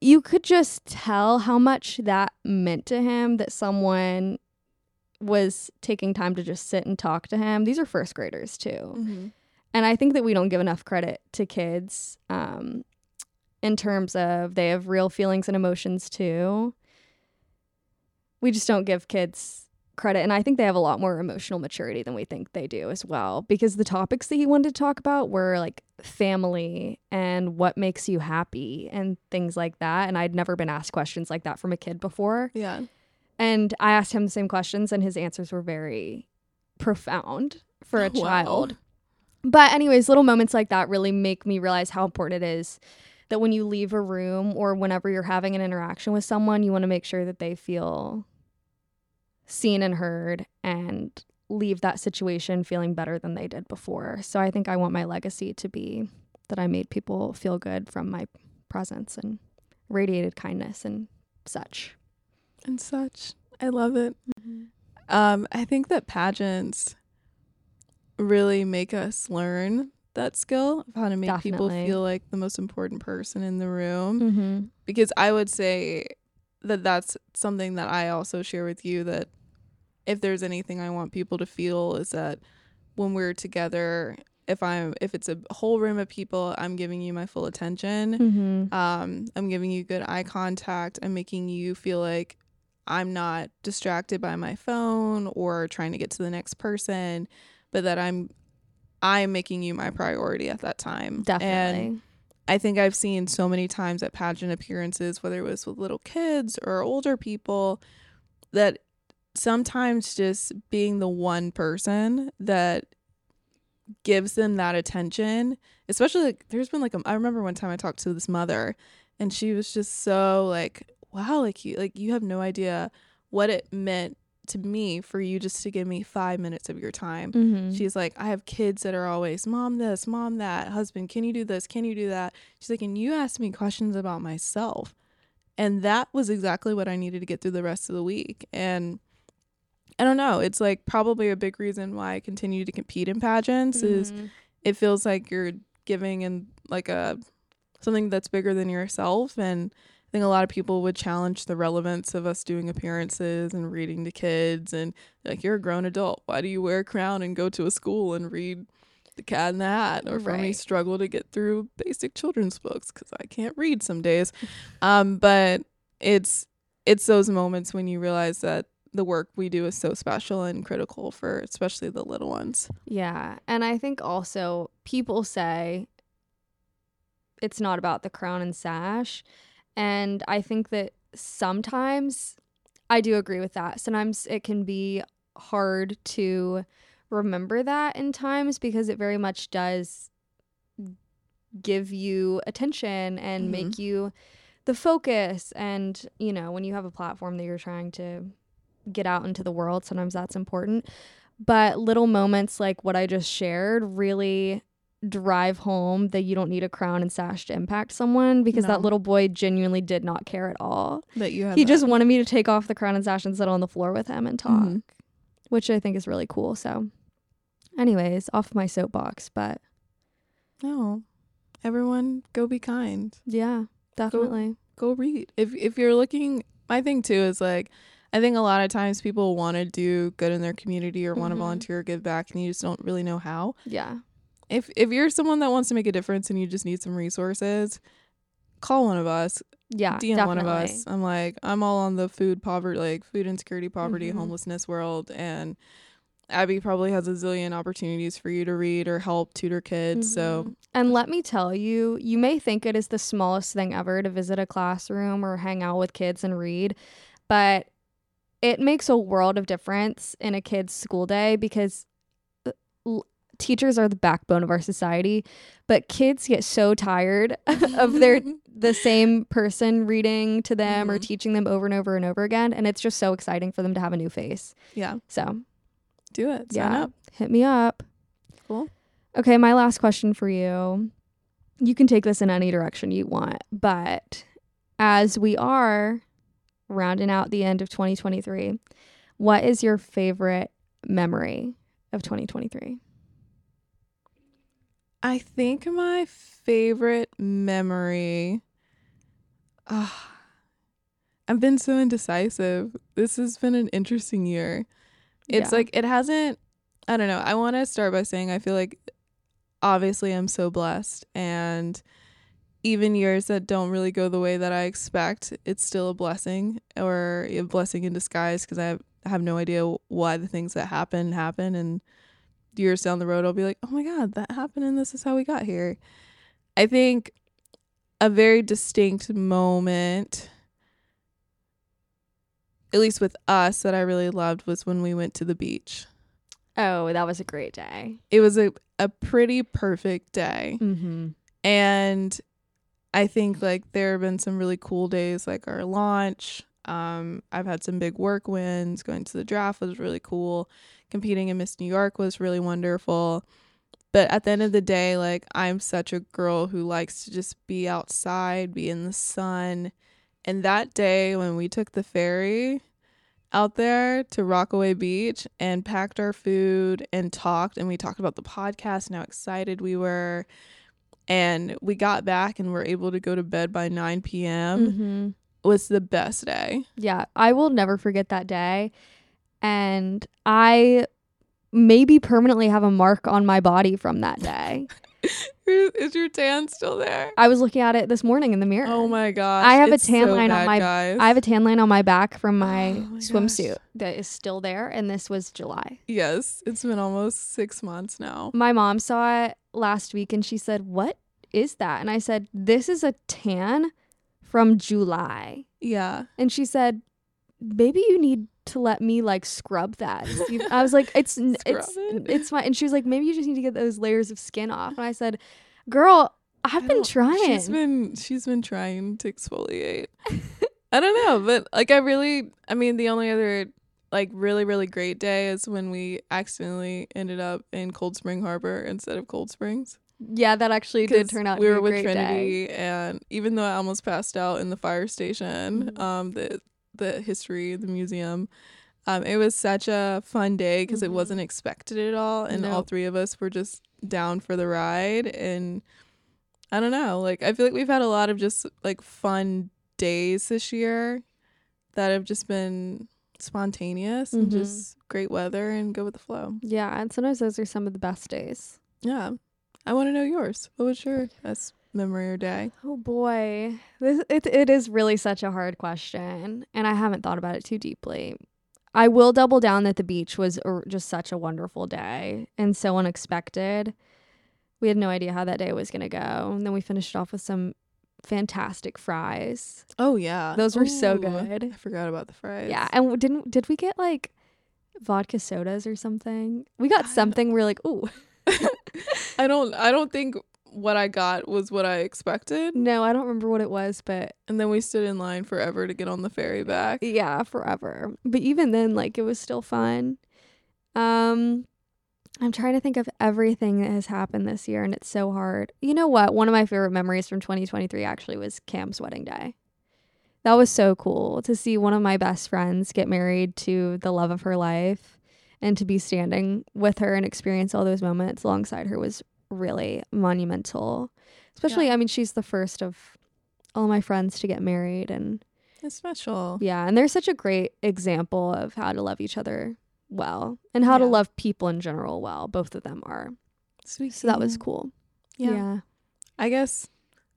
you could just tell how much that meant to him that someone was taking time to just sit and talk to him. These are first graders too. mm-hmm. And I think that we don't give enough credit to kids um, in terms of they have real feelings and emotions too. We just don't give kids credit. And I think they have a lot more emotional maturity than we think they do as well. Because the topics that he wanted to talk about were like family and what makes you happy and things like that. And I'd never been asked questions like that from a kid before. Yeah. And I asked him the same questions, and his answers were very profound for a oh, Wow. child. But, anyways, little moments like that really make me realize how important it is that when you leave a room or whenever you're having an interaction with someone, you want to make sure that they feel seen and heard and leave that situation feeling better than they did before. So, I think I want my legacy to be that I made people feel good from my presence and radiated kindness and such. And such. I love it. Um, I think that pageants really make us learn that skill of how to make people feel like the most important person in the room. Mm-hmm. because I would say that that's something that I also share with you that if there's anything I want people to feel is that when we're together if I'm if it's a whole room of people I'm giving you my full attention Mm-hmm. um I'm giving you good eye contact I'm making you feel like I'm not distracted by my phone or trying to get to the next person but that I'm I'm making you my priority at that time And Definitely. I think I've seen so many times at pageant appearances, whether it was with little kids or older people, that sometimes just being the one person that gives them that attention, especially like there's been like a, I remember one time I talked to this mother and she was just so like, wow, like you like you have no idea what it meant to me for you just to give me five minutes of your time. mm-hmm. She's like, I have kids that are always, Mom, this, Mom, that, husband, can you do this? Can you do that? She's like, and you asked me questions about myself. And that was exactly what I needed to get through the rest of the week. And I don't know, it's like probably a big reason why I continue to compete in pageants is Mm-hmm. it feels like you're giving in like a something that's bigger than yourself and I think a lot of people would challenge the relevance of us doing appearances and reading to kids and like you're a grown adult why do you wear a crown and go to a school and read The Cat in the Hat, or for me, struggle to get through basic children's books because I can't read some days. Um, but it's it's those moments when you realize that the work we do is so special and critical for especially the little ones. Yeah. And I think also people say it's not about the crown and sash. And I think that sometimes I do agree with that. Sometimes it can be hard to remember that in times because it very much does give you attention and Mhm. make you the focus and you know when you have a platform that you're trying to get out into the world sometimes that's important but little moments like what I just shared really drive home that you don't need a crown and sash to impact someone because No. that little boy genuinely did not care at all. That you He that. just wanted me to take off the crown and sash and sit on the floor with him and talk, Mhm. which I think is really cool. So, anyways, off my soapbox, but no. Everyone, go be kind. yeah, definitely. go read. If if you're looking, my thing too is like, I think a lot of times people want to do good in their community or want to Mhm. volunteer or give back, and you just don't really know how. Yeah. If if you're someone that wants to make a difference and you just need some resources, call one of us. Yeah. DM definitely. one of us. I'm like, I'm all on the food poverty, like food insecurity, poverty, Mhm. homelessness world, and Abby probably has a zillion opportunities for you to read or help tutor kids. So Mhm. and let me tell you, you may think it is the smallest thing ever to visit a classroom or hang out with kids and read, but it makes a world of difference in a kid's school day because teachers are the backbone of our society, but kids get so tired of their the same person reading to them or Mhm. teaching them over and over and over again and it's just so exciting for them to have a new face. yeah, So, do it. Sign yeah. up. Hit me up. Cool. Okay, my last question for you. You can take this in any direction you want, but as we are rounding out the end of 2023, what is your favorite memory of 2023? I think my favorite memory. Ah, I've been so indecisive. This has been an interesting year. It's Yeah. like it hasn't. I don't know. I want to start by saying I feel like obviously I'm so blessed, and even years that don't really go the way that I expect, it's still a blessing or a blessing in disguise because I have, have no idea why the things that happen happen and years down the road I'll be like, "Oh my god, that happened and this is how we got here." I think a very distinct moment at least with us that I really loved was when we went to the beach. Oh, that was a great day. It was a a pretty perfect day. Mm-hmm. And I think like there have been some really cool days like our launch. Um, I've had some big work wins. Going to the draft was really cool. Competing in Miss New York was really wonderful. But at the end of the day, like I'm such a girl who likes to just be outside, be in the sun. And that day when we took the ferry out there to Rockaway Beach and packed our food and talked and we talked about the podcast and how excited we were and we got back and were able to go to bed by 9 p.m. mm-hmm. was the best day. Yeah, I will never forget that day. And I maybe permanently have a mark on my body from that day. Is your tan still there? I was looking at it this morning in the mirror. Oh my gosh. I have a tan so line on my- guys. I have a tan line on my back from my, Oh my swimsuit gosh. that is still there, and this was July. Yes, it's been almost 6 months now. My mom saw it last week and she said, What is that? And I said, This is a tan from July. Yeah. And she said, Maybe you need to let me like scrub that. and see if-" I was like, It's it's it? it's fine. And she was like, Maybe you just need to get those layers of skin off. And I said, Girl, I've been trying. She's been she's been trying to exfoliate. I don't know, but like I really I mean the only other like really really great day is when we accidentally ended up in Cold Spring Harbor instead of Cold Springs. yeah, that actually did turn out we were a with great day. Trinity and even though I almost passed out in the fire station, Mhm. um the the history, the museum, um it was such a fun day because Mhm. it wasn't expected at all and all three of us were just down for the ride and I don't know, like I feel like we've had a lot of just like fun days this year that have just been spontaneous and Mhm. just great weather and go with the flow. Yeah, and sometimes those are some of the best days. Yeah. I want to know yours. What was your best memory or day? Oh boy, this it it is really such a hard question, and I haven't thought about it too deeply. I will double down that the beach was a, just such a wonderful day and so unexpected. We had no idea how that day was gonna go, and then we finished off with some fantastic fries. Oh yeah. Those were so good. I forgot about the fries. Yeah, and didn't did we get like vodka sodas or something? We got something. We're like, ooh, I don't I don't think what I got was what I expected. no, I don't remember what it was, but And then we stood in line forever to get on the ferry back. yeah, forever. But even then, like it was still fun. Um, I'm trying to think of everything that has happened this year, and it's so hard. You know what? One of my favorite memories from 2023 actually was Cam's wedding day. That was so cool to see one of my best friends get married to the love of her life and to be standing with her and experience all those moments alongside her was really monumental. Especially, I mean, she's the first of all my friends to get married and It's special. yeah, and they're such a great example of how to love each other well and how to love people in general well. Both of them are. Sweet. So that was cool. Yeah. yeah. I guess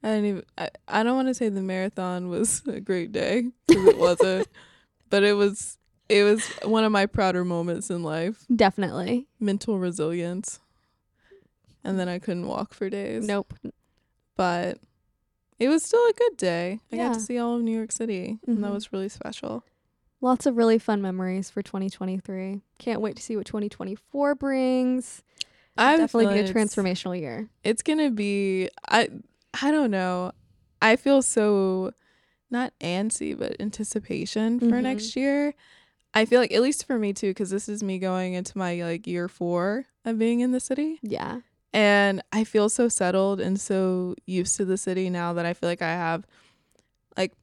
I didn't even. I, I don't want to say the marathon was a great day because it wasn't, but it was. It was one of my prouder moments in life. Definitely. Mental resilience, and then I couldn't walk for days. Nope. but it was still a good day. I got to see all of New York City, and that Mhm. was really special. Lots of really fun memories for 2023. Can't wait to see what 2024 brings. I Definitely be a transformational year. It's gonna be. I. I don't know. I feel so not antsy, but anticipation for Mhm. next year. I feel like at least for me too, because this is me going into my like year four of being in the city, Yeah. And I feel so settled and so used to the city now that I feel like I have, like,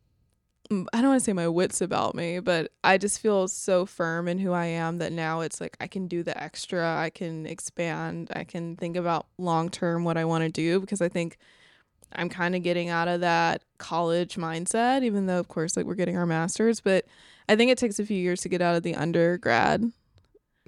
I don't want to say my wits about me, but I just feel so firm in who I am that now it's like I can do the extra, I can expand, I can think about long term what I want to do because I think I'm kind of getting out of that college mindset, even though, of course, like we're getting our masters. But I think it takes a few years to get out of the undergrad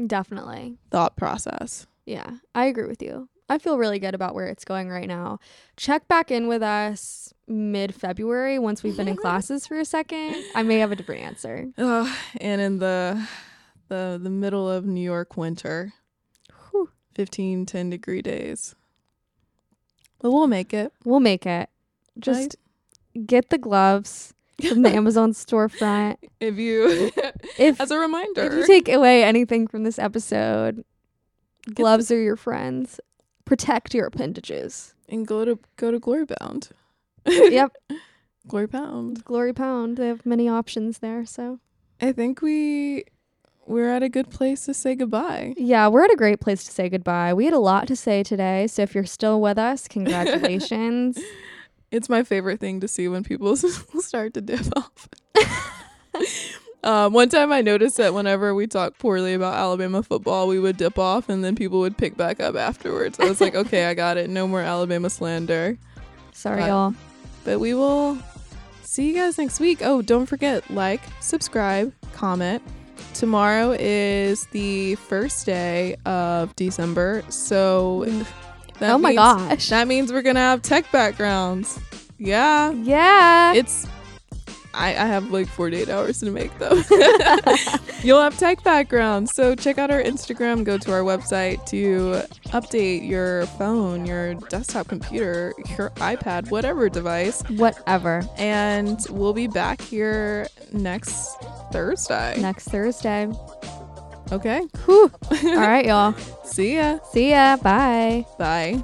Definitely. thought process. Yeah, I agree with you. I feel really good about where it's going right now. Check back in with us mid February once we've been in classes for a second. I may have a different answer. Ugh, and in the the the middle of New York winter, Whew. 15, 10 degree days. But we'll make it. We'll make it. Just get the gloves from the Amazon storefront. If you, If as a reminder, if you take away anything from this episode, gloves are your friends. Protect your appendages. and go to go to Glory Bound. yep, Glory Pound. Glory Pound. They have many options there. So I think we we're at a good place to say goodbye. yeah, we're at a great place to say goodbye. We had a lot to say today. So if you're still with us, congratulations. It's my favorite thing to see when people start to dip off. Um, one time I noticed that whenever we talk poorly about Alabama football, we would dip off and then people would pick back up afterwards. I was like, okay, I got it. No more Alabama slander. Sorry, But- y'all. But we will see you guys next week. Oh, don't forget like, subscribe, comment. Tomorrow is the first day of December, so that oh my means- gosh. that means we're gonna have tech backgrounds. Yeah, yeah. it's. I, I have like 48 hours to make though. You'll have tech backgrounds. So check out our Instagram, go to our website to update your phone, your desktop computer, your iPad, whatever device. Whatever. And we'll be back here next Thursday. Next Thursday. Okay. Whew. All right, y'all. See ya. See ya. Bye. Bye.